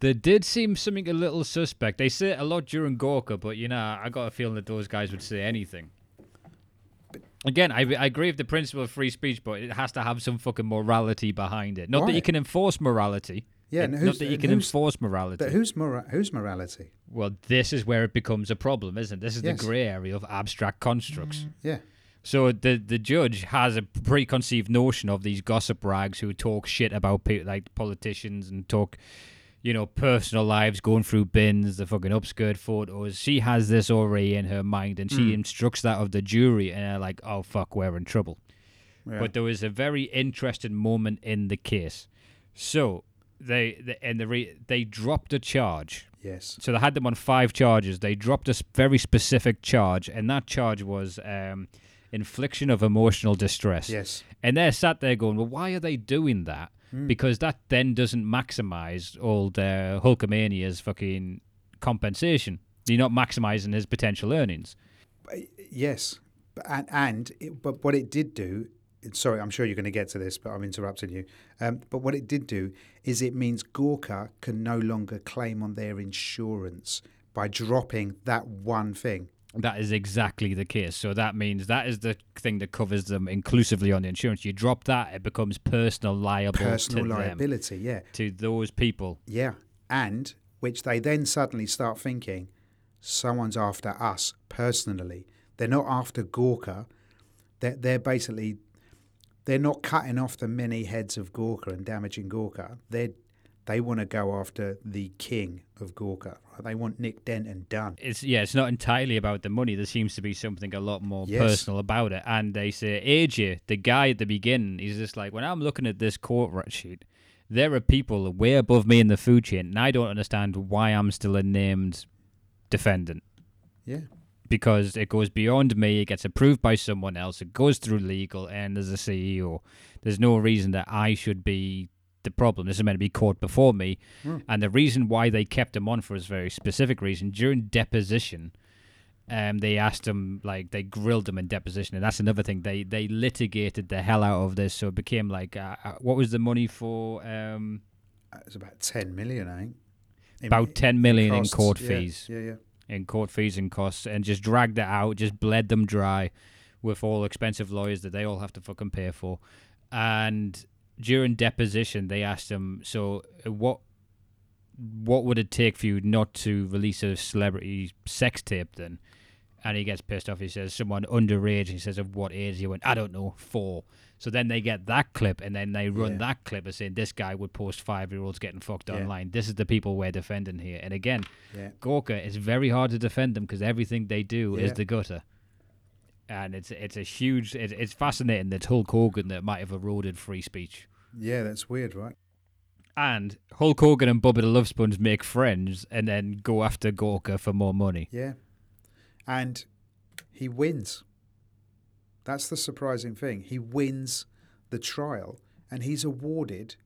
there did seem something a little suspect. They say it a lot during Gawker, but you know, I got a feeling that those guys would say anything. Again, I, I agree with the principle of free speech, but it has to have some fucking morality behind it. Not that you can enforce morality. Yeah, It- not who's- that you and can who's- enforce morality. But who's, mora- who's morality? Well, this is where it becomes a problem, isn't it? This is Yes. the grey area of abstract constructs. Mm, yeah. So the the judge has a preconceived notion of these gossip rags who talk shit about people like politicians and talk, you know, personal lives, going through bins, the fucking upskirt photos. She has this already in her mind, and she instructs that of the jury, and they're like, "Oh fuck, we're in trouble." Yeah. But there was a very interesting moment in the case. So they, they and the re, they dropped a charge. yes. So they had them on five charges. They dropped a very specific charge, and that charge was um, infliction of emotional distress. Yes. And they're sat there going, well, why are they doing that? Because that then doesn't maximize old uh, Hulkamania's fucking compensation. You're not maximizing his potential earnings. Yes, and, and it, but what it did do. Sorry, I'm sure you're going to get to this, but I'm interrupting you. Um, but what it did do is it means Gawker can no longer claim on their insurance by dropping that one thing. That is exactly the case. So that means that is the thing that covers them inclusively on the insurance. You drop that, it becomes personal liable Personal to them, liability, yeah, to those people. yeah, and which they then suddenly start thinking, someone's after us personally. They're not after Gawker. They're they're basically they're not cutting off the many heads of Gawker and damaging Gawker. They they want to go after the king of Gawker. Right? They want Nick Denton done. it's yeah, it's not entirely about the money. There seems to be something a lot more Yes. personal about it. And they say AJ, the guy at the beginning, he's just like when I'm looking at this court re- sheet, there are people way above me in the food chain, and I don't understand why I'm still a named defendant Yeah, because it goes beyond me. It gets approved by someone else. It goes through legal, and as a CEO, there's no reason that I should be the problem. This is meant to be court before me, and the reason why they kept him on for a very specific reason during deposition. Um, they asked him like they grilled him in deposition, and that's another thing. They they litigated the hell out of this, so it became like uh, uh, what was the money for? Um, it's about ten million, I think. In- about ten million in costs. court Yeah, fees. Yeah, yeah. in court fees and costs and just dragged it out, just bled them dry with all expensive lawyers that they all have to fucking pay for. And during deposition, they asked him, "So uh, what? What would it take for you not to release a celebrity sex tape then?" and he gets pissed off. He says someone underage. He says of what age? He went, I don't know, four. So then they get that clip, and then they run Yeah. that clip of saying this guy would post five year olds getting fucked Yeah. online. This is the people we're defending here. And again, Yeah. Gawker, it's very hard to defend them because everything they do Yeah. is the gutter. And it's it's a huge. It's, it's fascinating that Hulk Hogan that might have eroded free speech. Yeah, that's weird, right? And Hulk Hogan and Bubba the Love Sponge make friends and then go after Gawker for more money. Yeah. And he wins. That's the surprising thing. He wins the trial and he's awarded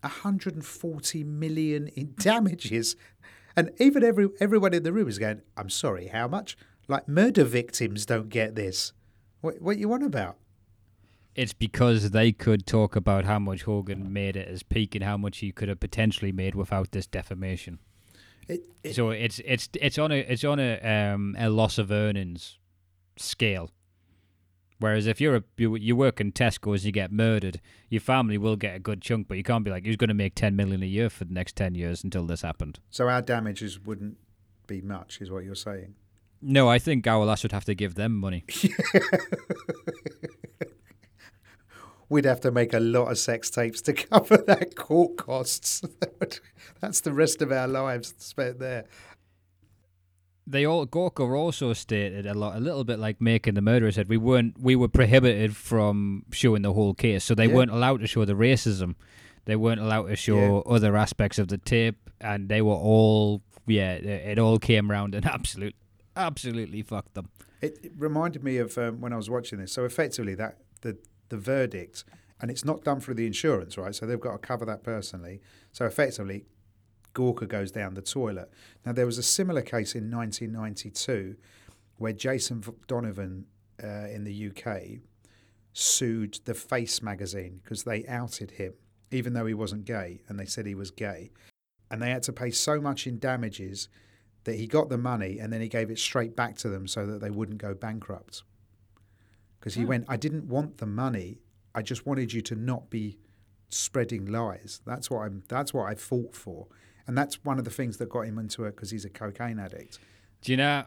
140 million in *laughs* damages. And even every everyone in the room is going, I'm sorry, how much? Like murder victims don't get this. What what you want about? It's because they could talk about how much Hogan made at his peak and how much he could have potentially made without this defamation. It, it, so it's it's it's on a it's on a um a loss of earnings scale. Whereas if you're a you, you work in Tesco's and you get murdered, your family will get a good chunk, but you can't be like who's going to make ten million a year for the next ten years until this happened. so our damages wouldn't be much, is what you're saying. No, I think lass would have to give them money. *laughs* We'd have to make a lot of sex tapes to *laughs* cover that court costs. *laughs* That's the rest of our lives spent there. They all Gawker also stated a lot, a little bit like making the murderer said we weren't we were prohibited from showing the whole case, so they Yeah. weren't allowed to show the racism, they weren't allowed to show other aspects of the tape, and they were all yeah, it it all came round and *laughs* absolute, absolutely fucked them. It, it reminded me of um, when I was watching this. So effectively, that the the verdict, and it's not done through the insurance, right? So they've got to cover that personally. So effectively, Gawker goes down the toilet. Now there was a similar case in 1992 where Jason Donovan uh, in the UK sued the Face magazine because they outed him, even though he wasn't gay, and they said he was gay, and they had to pay so much in damages that he got the money and then he gave it straight back to them so that they wouldn't go bankrupt. Because he Oh. went, I didn't want the money. I just wanted you to not be spreading lies. That's what I'm. That's what I fought for, and that's one of the things that got him into it because he's a cocaine addict. Do you know?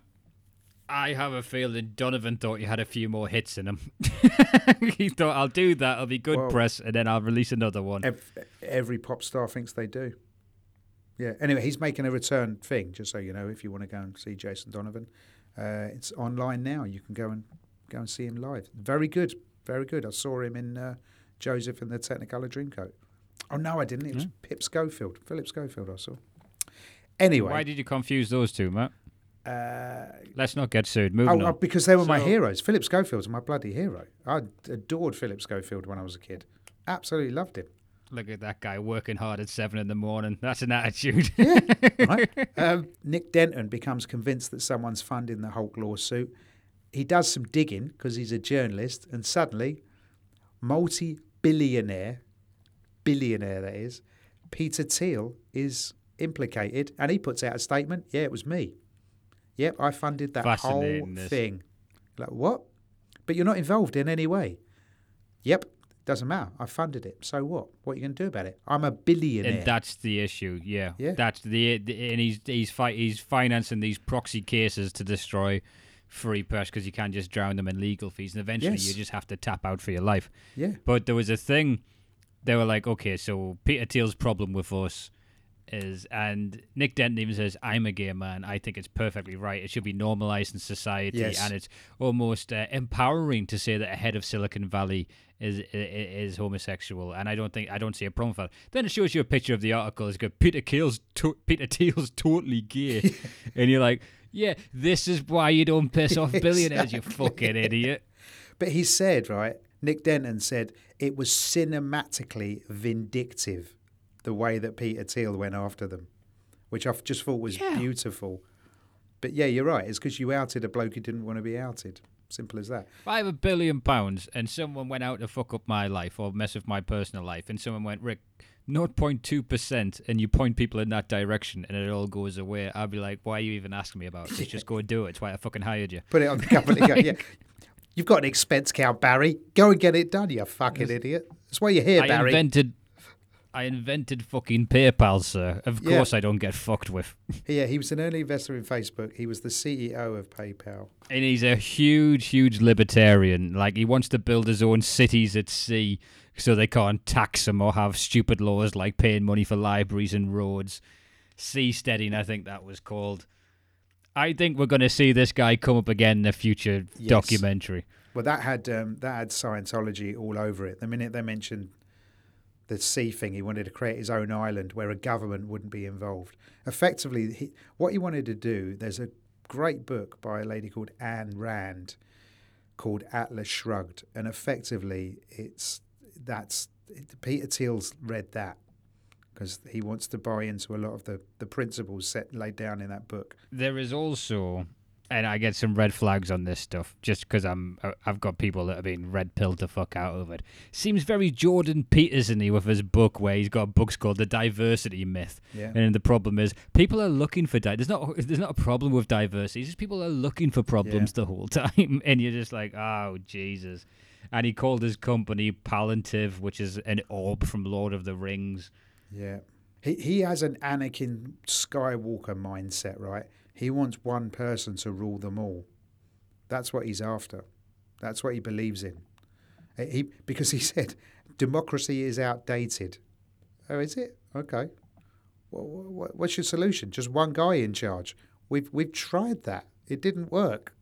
I have a feeling Donovan thought he had a few more hits in him. *laughs* he thought, "I'll do that. I'll be good Well- press, and then I'll release another one." Ev- Every pop star thinks they do. Yeah. Anyway, he's making a return thing. Just so you know, if you want to go and see Jason Donovan, uh, it's online now. You can go and go and see him live. Very good. Very good. I saw him in uh, Joseph and the Technicolor Dreamcoat. Oh no, I didn't. It was Yeah. Pip Schofield, Philip Schofield. I saw. Anyway, Why did you confuse those two, Matt? uh, Let's not get sued. Moving oh, on. oh, because they were my heroes. Philip Schofield's my bloody hero. I adored Philip Schofield when I was a kid. Absolutely loved him. Look at that guy working hard at seven in the morning. *laughs* That's an attitude. yeah, *laughs* right? um, Nick Denton becomes convinced that someone's funding the Hulk lawsuit. He does some digging because he's a journalist, and suddenly, multi billionaire, billionaire that is, Peter Thiel is implicated, and he puts out a statement yeah, it was me. Yep, I funded that whole this. thing. Like, what? But you're not involved in any way. Yep, doesn't matter. I funded it. So what? What are you going to do about it? I'm a billionaire. and that's the issue. Yeah. Yeah. That's the, and he's he's fi- he's financing these proxy cases to destroy free press because you can't just drown them in legal fees, and eventually Yes. you just have to tap out for your life. yeah. But there was a thing. They were like, okay, so Peter Thiel's problem with us is, and Nick Denton even says, "I'm a gay man. I think it's perfectly right. It should be normalized in society, Yes. and it's almost uh, empowering to say that a head of Silicon Valley is, is is homosexual. And I don't think I don't see a problem with that. Then it shows you a picture of the article. It's got Peter Thiel's to- Peter Thiel's totally gay, *laughs* and you're like, yeah, this is why you don't piss off *laughs* billionaires, you fucking idiot. But he said, right, Nick Denton said it was cinematically vindictive the way that Peter Thiel went after them, which I just thought was Yeah. beautiful. But yeah, you're right. It's because you outed a bloke who didn't want to be outed. Simple as that. If I have a billion pounds and someone went out to fuck up my life or mess with my personal life, and someone went, Rick, 0.2%, and you point people in that direction and it all goes away, I'd be like, why are you even asking me about this? Just go and do it. It's why I fucking hired you. Put it on the company. go, *laughs* yeah. You've got an expense count, Barry. Go and get it done, you fucking idiot. That's why you're here, Barry. I Barry. invented. I invented fucking PayPal, sir. Of Yeah. course I don't get fucked with. *laughs* Yeah, he was an early investor in Facebook. He was the CEO of PayPal. And he's a huge, huge libertarian. Like he wants to build his own cities at sea so they can't tax him or have stupid laws like paying money for libraries and roads. Seasteading, I think that was called. I think we're going to see this guy come up again in a future Yes. documentary. Well, that had um, that had Scientology all over it. The minute they mentioned the sea thing, he wanted to create his own island where a government wouldn't be involved. Effectively, he, what he wanted to do. There's a great book by a lady called Anne Rand called Atlas Shrugged, and effectively, it's that's Peter Thiel's read that because he wants to buy into a lot of the the principles set laid down in that book. There is also, and I get some red flags on this stuff just because I'm I've got people that have been red pilled the fuck out of it. Seems very Jordan Peterson-y with his book where he's got books called The Diversity Myth, Yeah. and the problem is people are looking for di- there's not there's not a problem with diversity. It's just people are looking for problems the whole *laughs* time, and you're just like, oh Jesus. And he called his company Palantir, which is an orb from Lord of the Rings. Yeah. He he has an Anakin Skywalker mindset, right? He wants one person to rule them all. That's what he's after. That's what he believes in. Uh, He because he *laughs* said democracy is outdated. Oh, is it? Okay. What's your solution? Just one guy in charge. We've we've tried that. It didn't work.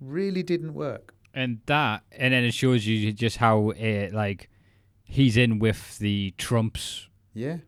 Really didn't work. And that and then it shows you just how uh, like he's in with the trumps Yeah.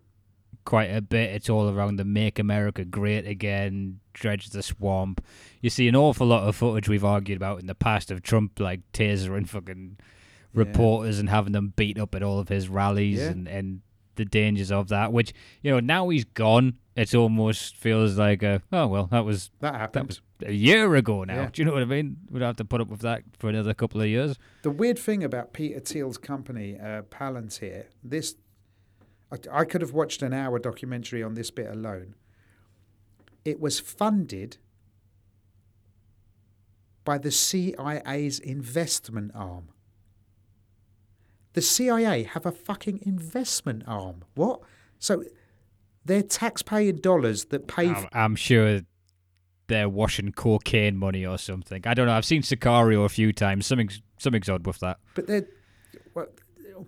quite a bit it's all around the make america great again dredge the swamp you see an awful lot of footage we've argued about in the past of trump like tasering fucking Yeah. reporters and having them beat up at all of his rallies Yeah. and and the dangers of that which you know now he's gone it almost feels like a oh well that was That that happened. was a year ago now Yeah. do you know what i mean we'd have to put up with that for another couple of years The weird thing about Peter Thiel's company, uh, Palantir, this I, I could have watched an hour documentary on this bit alone. It was funded by the CIA's investment arm. The CIA have a fucking investment arm. What? So they're taxpayer dollars that pay. I'm, I'm sure they're washing cocaine money or something. I don't know. I've seen Sicario a few times. Something's something's odd with that. But they're what?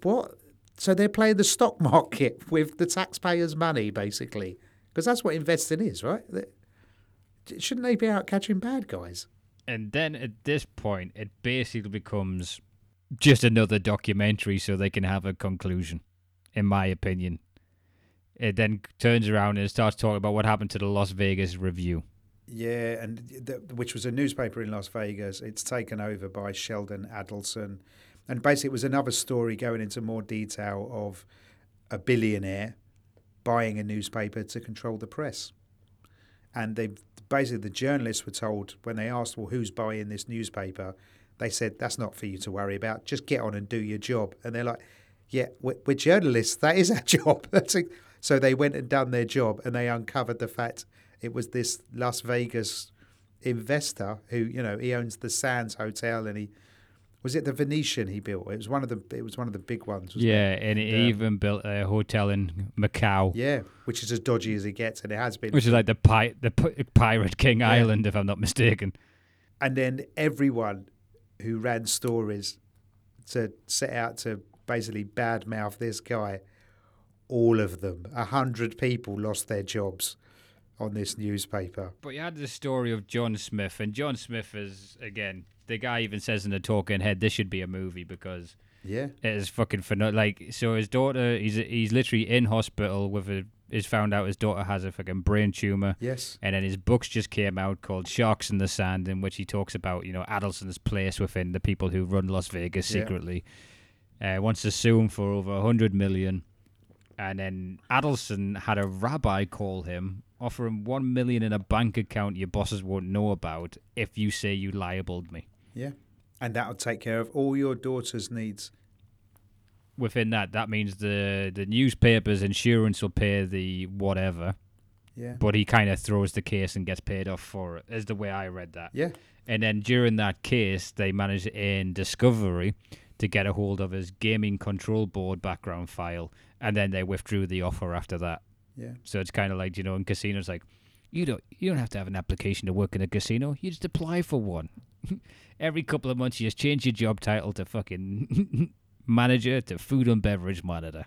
what? So they're playing the stock *laughs* market with the taxpayers' money, basically, because that's what investing is, right? They- Shouldn't they be out catching bad guys? And then at this point, it basically becomes just another documentary, so they can have a conclusion. In my opinion, it then turns around and starts talking about what happened to the Las Vegas Review. Yeah, and the, which was a newspaper in Las Vegas. It's taken over by Sheldon Adelson, and basically it was another story going into more detail of a billionaire buying a newspaper to control the press. And they basically the journalists were told when they asked, "Well, who's buying this newspaper?" They said, "That's not for you to worry about. Just get on and do your job." And they're like, "Yeah, we're, we're journalists. That is our *laughs* job." *laughs* That's. So they went and done their job, and they uncovered the fact it was this Las Vegas investor who, you know, he owns the Sands Hotel, and he was it the Venetian he built. It was one of the it was one of the big ones. wasn't it? Yeah, and he Yeah. even built a hotel in Macau, yeah, which is as dodgy as it gets, and it has been. which is like the pi- the P- Pirate King Yeah. Island, if I'm not mistaken. and then everyone who ran stories to set out to basically badmouth this guy, all of them, a hundred people lost their jobs on this newspaper. But you had the story of John Smith, and John Smith is again the guy even says in the talking head this should be a movie because Yeah, it is fucking phenomenal. Like so, his daughter he's he's literally in hospital with a. Is found out his daughter has a fucking brain tumor, yes, and then his books just came out called Sharks in the Sand, in which he talks about you know Adelson's place within the people who run Las Vegas Yeah. secretly. Uh, wants to sue him for over a hundred million, and then Adelson had a rabbi call him, offer him one million in a bank account your bosses won't know about if you say you libeled me. yeah, and that'll take care of all your daughter's needs. Within that, that means the the newspapers insurance will pay the whatever, Yeah, but he kind of throws the case and gets paid off for it. Is the way I read that. yeah, And then during that case, they managed in Discovery to get a hold of his gaming control board background file and then they withdrew the offer after that. Yeah. So it's kind of like you know in casinos, like you don't you don't have to have an application to work in a casino. You just apply for one. *laughs* Every couple of months, you just change your job title to fucking *laughs* manager to food and beverage monitor.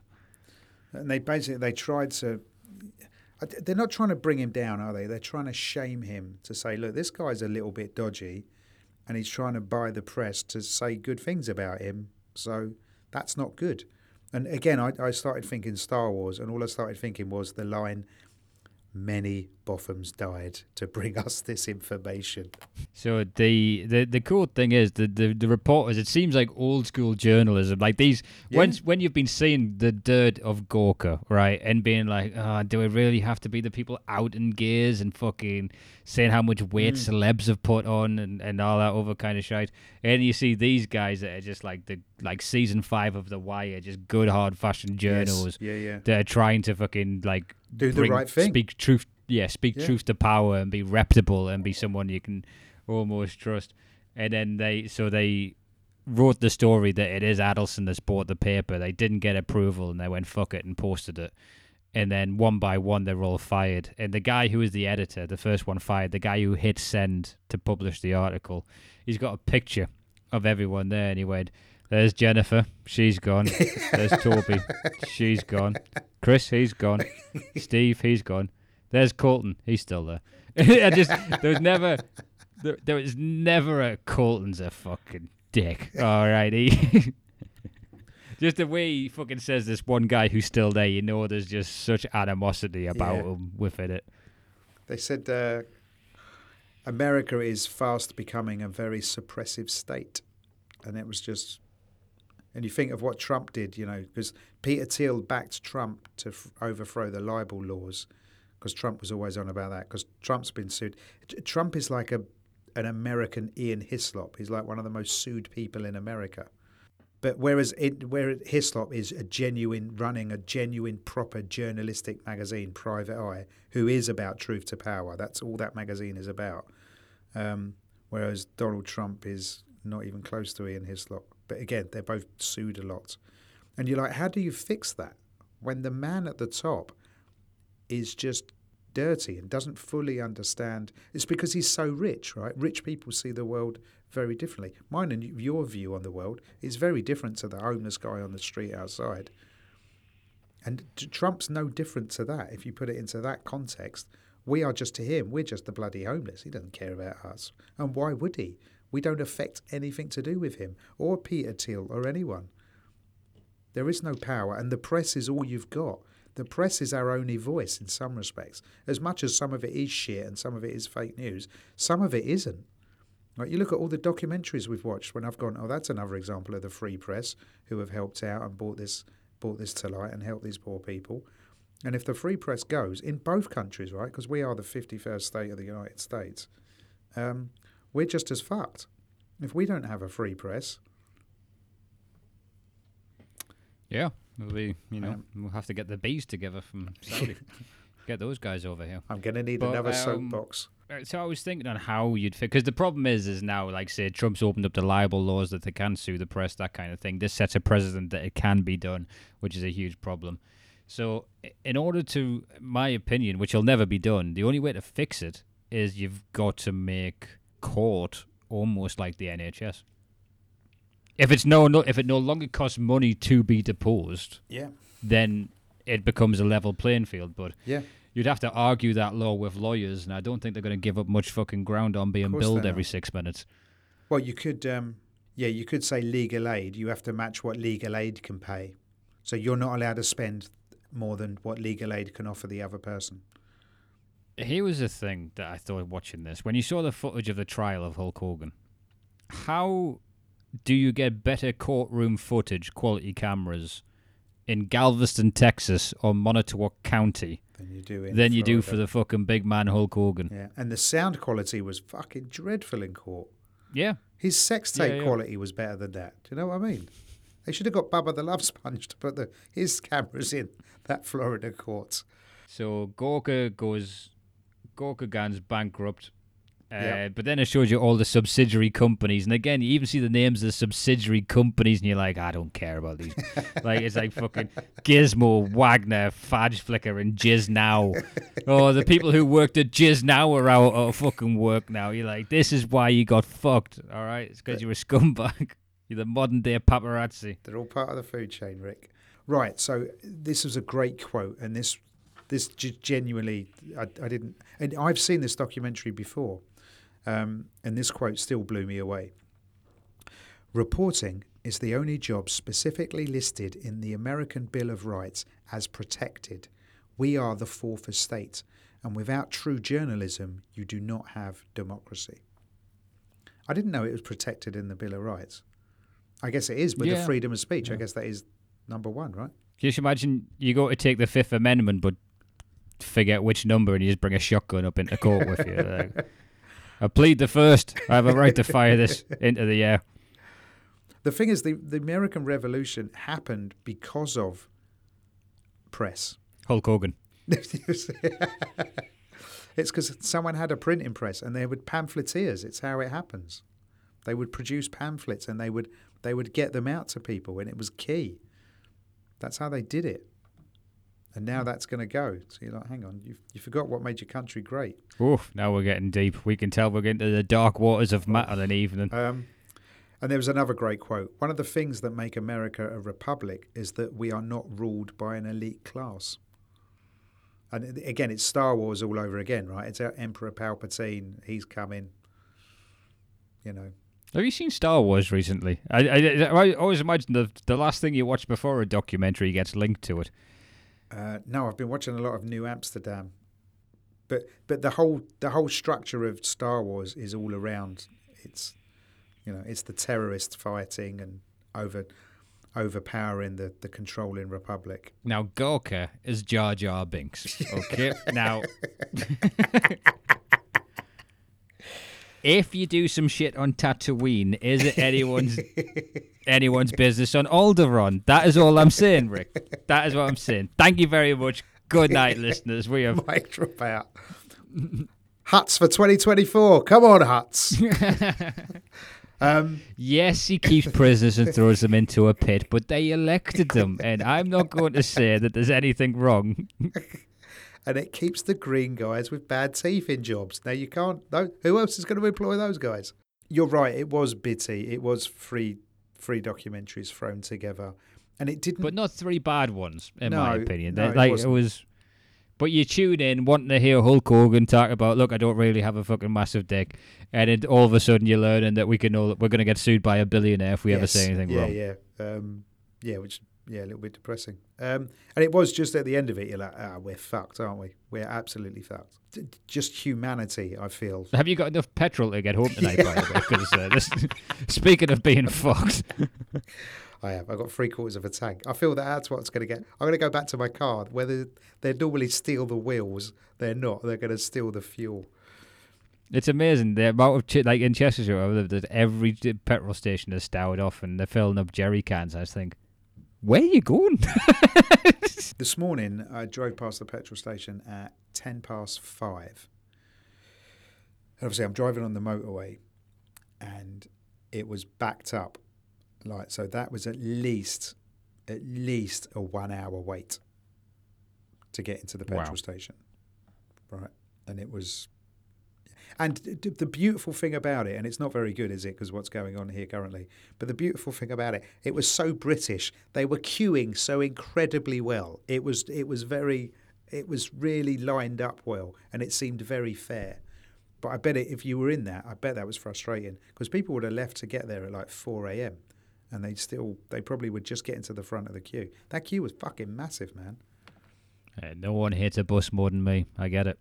And they basically they tried to. They're not trying to bring him down, are they? They're trying to shame him to say, look, this guy's a little bit dodgy, and he's trying to buy the press to say good things about him. So that's not good. And again, I, I started thinking Star Wars, and all I started thinking was the line, "Many Bothams died to bring *laughs* us this information." So the, the the cool thing is the, the the reporters. It seems like old school journalism. Like these when Yeah. when you've been seeing the dirt of Gawker, right, and being like, oh, do it really have to be the people out in gears and fucking saying how much weight Mm. celebs have put on and, and all that other kind of shit. And you see these guys that are just like the like season five of The Wire, just good hard fashioned journals Yes. Yeah, yeah. They're trying to fucking like Do the right thing. Speak truth. Yeah, speak Yeah. truth to power and be reputable and be someone you can almost trust. And then they, so they wrote the story that it is Adelson that's bought the paper. They didn't get approval and they went fuck it and posted it. And then one by one, they're all fired. And the guy who was the editor, the first one fired, the guy who hit send to publish the article, he's got a picture of everyone there. And he went, There's Jennifer. She's gone. *laughs* There's Toby. She's gone. Chris, he's gone. Steve, he's gone. There's Colton. He's still there. *laughs* I just there was never there, there was never a Colton's a fucking dick. All right, he *laughs* just the way he fucking says this one guy who's still there. You know, there's just such animosity about Yeah. him within it. They said uh, America is fast becoming a very suppressive state. And it was just. And you think of what Trump did, you know, because Peter Thiel backed Trump to f- overthrow the libel laws, because Trump was always on about that, because Trump's been sued. Trump is like a an American Ian Hislop. He's like one of the most sued people in America. But whereas it, where Hislop is a genuine, running a genuine, proper journalistic magazine, Private Eye, who is about truth to power. That's all that magazine is about. Um, whereas Donald Trump is not even close to Ian Hislop. But again, they're both sued a lot. And you're like, how do you fix that when the man at the top is just dirty and doesn't fully understand? It's because he's so rich, right? Rich people see the world very differently. Mine and your view on the world is very different to the homeless guy on the street outside. And Trump's no different to that. If you put it into that context, we are just to him, we're just the bloody homeless. He doesn't care about us. And why would he? We don't affect anything to do with him or Peter Thiel or anyone. There is no power, and the press is all you've got. The press is our only voice in some respects. As much as some of it is shit and some of it is fake news, some of it isn't. Like you look at all the documentaries we've watched when I've gone, oh, that's another example of the free press who have helped out and brought this brought this to light and helped these poor people. And if the free press goes in both countries, right, because we are the 51st state of the United States, um, we're just as fucked. If we don't have a free press, Yeah, we you know Um, we'll have to get the bees together from Saudi. *laughs* get those guys over here. I'm going to need But, another um, soapbox. Uh, So I was thinking on how you'd fit because the problem is, is now like say Trump's opened up the libel laws that they can sue the press, that kind of thing. This sets a precedent that it can be done, which is a huge problem. So in order to, my opinion, which will never be done, the only way to fix it is you've got to make court almost like the NHS. If it's no, no if it no longer costs money to be deposed, Yeah. then it becomes a level playing field. But Yeah. you'd have to argue that law with lawyers, and I don't think they're going to give up much fucking ground on being billed every six minutes. Well, you could, um, yeah, you could say legal aid. You have to match what legal aid can pay. So you're not allowed to spend more than what legal aid can offer the other person. Here was the thing that I thought watching this. When you saw the footage of the trial of Hulk Hogan, how do you get better courtroom footage, quality cameras, in Galveston, Texas, or Montauk County Than you do in than you do for the fucking big man Hulk Hogan? Yeah, and the sound quality was fucking dreadful in court. Yeah. His sex Yeah, tape yeah. quality was better than that. Do you know what I mean? They should have got Bubba the Love Sponge to put the his cameras in that Florida court. So Gawker goes, Gawker Gans bankrupt, Uh, Yep. But then it shows you all the subsidiary companies, and again, you even see the names of the subsidiary companies, and you're like, I don't care about these. *laughs* like it's like fucking Gizmo, Wagner, Fudge Flicker, and Jizz Now. oh, the people who worked at Jizz Now are out of fucking work now. You're like, this is why you got fucked. All right, it's because you're a scumbag. *laughs* You're the modern day paparazzi. They're all part of the food chain, Rick. Right. So this was a great quote, and this this genuinely, I, I didn't, and I've seen this documentary before, um, and this quote still blew me away. Reporting is the only job specifically listed in the American Bill of Rights as protected. We are the fourth estate, and without true journalism, you do not have democracy. I didn't know it was protected in the Bill of Rights. I guess it is with the freedom of speech. I guess that is number one, right? Can you just imagine you go to take the Fifth Amendment, but figure out which number, and you just bring a shotgun up into court with you? Like, *laughs* I plead the first. I have a right to fire this *laughs* into the air. The thing is, the, the American Revolution happened because of press. Hulk Hogan. *laughs* it's because someone had a printing press and they would pamphleteers. It's how it happens. They would produce pamphlets and they would they would get them out to people, and it was key. That's how they did it. And now that's going to go. So you're like, hang on, you you forgot what made your country great. Oof, now we're getting deep. We can tell we're getting to the dark waters of matter an evening. Um, and there was another great quote. One of the things that make America a republic is that we are not ruled by an elite class. And again, it's Star Wars all over again, right? It's our Emperor Palpatine. He's coming. You know, Have you seen Star Wars recently? I, I, I always imagine the the last thing you watch before a documentary gets linked to it. Uh, no, I've been watching a lot of New Amsterdam, but but the whole the whole structure of Star Wars is all around. It's you know, it's the terrorists fighting and over overpowering the the controlling republic. Now Gawker is Jar Jar Binks. Okay. *laughs* now, *laughs* if you do some shit on Tatooine, is it anyone's anyone's business on Alderaan? That is all I'm saying, Rick. That is what I'm saying. Thank you very much. Good night, listeners. We have mic drop out. Hutts for 2024. Come on, Hutts. *laughs* um, Yes, he keeps prisoners and throws them into a pit, but they elected them, and I'm not going to say that there's anything wrong. *laughs* and it keeps the green guys with bad teeth in jobs. Now you can't. No, who else is going to employ those guys? You're right. It was bitty. It was free, free documentaries thrown together, and it didn't. but not three bad ones, in my opinion. no, They- it it wasn't. but you tune in wanting to hear Hulk Hogan talk about, look, I don't really have a fucking massive dick, and then all of a sudden you're learning that we can all we're going to get sued by a billionaire if we ever say anything yeah, wrong. Yeah, um, yeah, which yeah, a little bit depressing. Um, and it was just at the end of it, you're like, ah, we're fucked, aren't we? We're absolutely fucked. D- just humanity, I feel. Have you got enough petrol to get home *laughs* tonight? By the way, because uh, this, *laughs* speaking of being fucked, *laughs* I have. I've got three quarters of a tank. I feel that that's what's going to get. I'm going to go back to my car. Whether they normally steal the wheels, they're not. They're going to steal the fuel. it's amazing the amount of ch- like in Chestershire, I every petrol station is stowed off, and they're filling up jerry cans. I think, where are you going? *laughs* This morning, I drove past the petrol station at 10 past five. And obviously, I'm driving on the motorway and it was backed up. Like, so that was at least, at least a one hour wait to get into the petrol Wow. station. Right. And it was, and the beautiful thing about it, and it's not very good, is it? Because what's going on here currently. But the beautiful thing about it, it was so British. They were queuing so incredibly well. It was, it was very, it was really lined up well, and it seemed very fair. But I bet it, if you were in that, I bet that was frustrating because people would have left to get there at like 4 a.m. and they still, they probably would just get into the front of the queue. That queue was fucking massive, man. Uh, no one hates a bus more than me. I get it.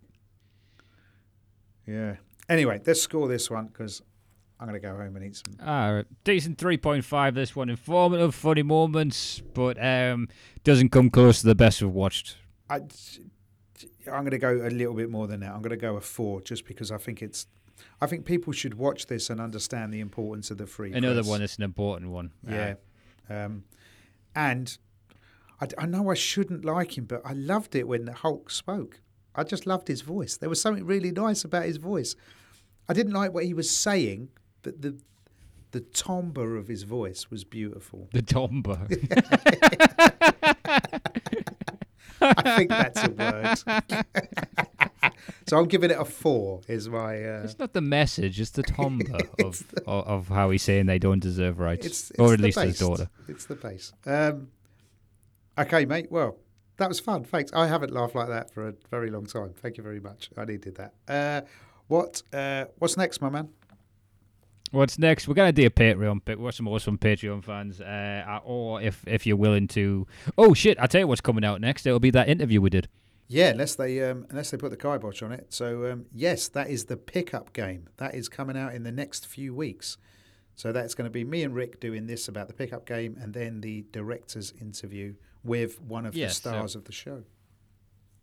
Yeah. Anyway, let's score this one because I'm going to go home and eat some. All right, decent three point five. This one informative, funny moments, but um, doesn't come close to the best we've watched. I, I'm going to go a little bit more than that. I'm going to go a four just because I think it's. I think people should watch this and understand the importance of the free. Another press. one that's an important one. Yeah. Um, and I, I know I shouldn't like him, but I loved it when the Hulk spoke. I just loved his voice. There was something really nice about his voice. I didn't like what he was saying, but the the timbre of his voice was beautiful. The Tomba. *laughs* I think that's a word. *laughs* so I'm giving it a four. Is my uh, it's not the message, it's the Tomba *laughs* of, of of how he's saying they don't deserve rights. it's, it's or at the least his daughter. It's the base. Um, okay, mate. Well, that was fun. Thanks. I haven't laughed like that for a very long time. Thank you very much. I needed that. Uh, what uh, What's next, my man? What's next? We're gonna do a Patreon pick. We're some awesome Patreon fans, uh, or if if you're willing to. Oh shit! I tell you what's coming out next. It'll be that interview we did. Yeah, unless they um, unless they put the kibosh on it. So um, yes, that is the pickup game. That is coming out in the next few weeks. So that's going to be me and Rick doing this about the pickup game, and then the director's interview with one of Yeah, the so- stars of the show.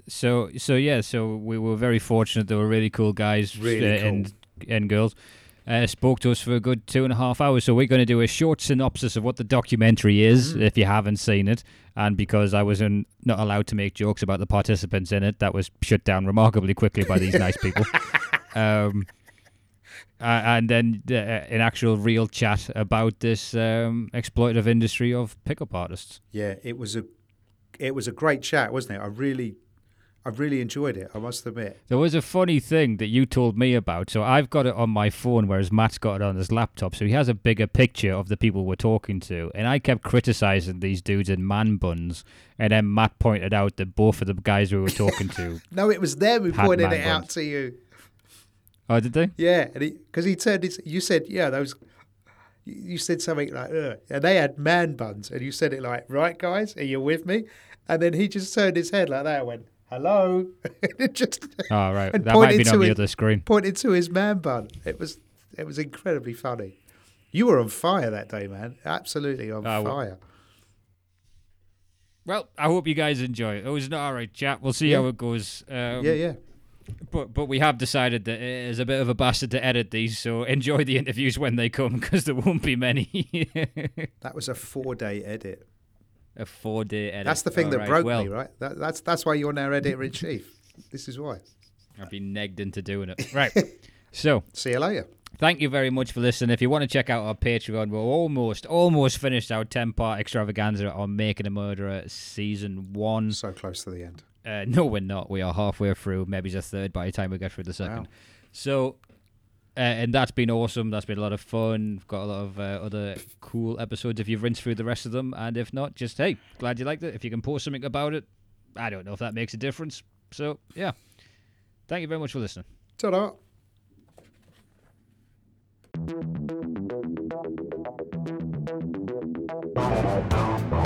So so yeah, so we were very fortunate. They were really cool guys Really uh, cool. and and girls. Uh, spoke to us for a good two and a half hours. So we're going to do a short synopsis of what the documentary is, Mhm. if you haven't seen it. And because I was in, not allowed to make jokes about the participants in it, that was shut down remarkably quickly by these nice people. *laughs* Um, uh, and then uh, an actual real chat about this um, exploitative industry of pickup artists. Yeah, it was a it was a great chat, wasn't it? I really I really enjoyed it. I must admit. There was a funny thing that you told me about. So I've got it on my phone, whereas Matt's got it on his laptop. So he has a bigger picture of the people we're talking to. And I kept criticizing these dudes in man buns. And then Matt pointed out that both of the guys we were talking to. *laughs* No, it was them who pointed it out to you. Oh, did they? Yeah, and because he, turned his, you said, yeah, those. You you said something like, Ugh. and they had man buns, and you said it like, right, guys, are you with me? And then he just turned his head like that and went, hello, *laughs* and it just Oh, right. That might be on the other screen. pointed to his man bun. It was, it was incredibly funny. You were on fire that day, man. Absolutely on well- fire. Well, I hope you guys enjoy it. It was an all right chat. We'll see Yeah. how it goes. Um, yeah, yeah. But but we have decided that it is a bit of a bastard to edit these, so enjoy the interviews when they come *laughs* because there won't be many. *laughs* That was a four-day edit. a four day edit. That's the thing All that right, broke well, me, right? That, that's that's why you're now editor in chief. This is why. I've been negged into doing it. Right. *laughs* so See you later. thank you very much for listening. If you want to check out our Patreon, we're almost almost finished our ten part extravaganza on Making a Murderer season one. So close to the end. Uh, *laughs* no, we're not. We are halfway through. Maybe it's a third by the time we get through the second. Wow. So, uh, and that's been awesome. That's been a lot of fun. We've got a lot of uh, other cool episodes if you've rinsed through the rest of them. And if not, just hey, glad you liked it. If you can post something about it, I don't know if that makes a difference. So, yeah. Thank you very much for listening. Ta-da. Thank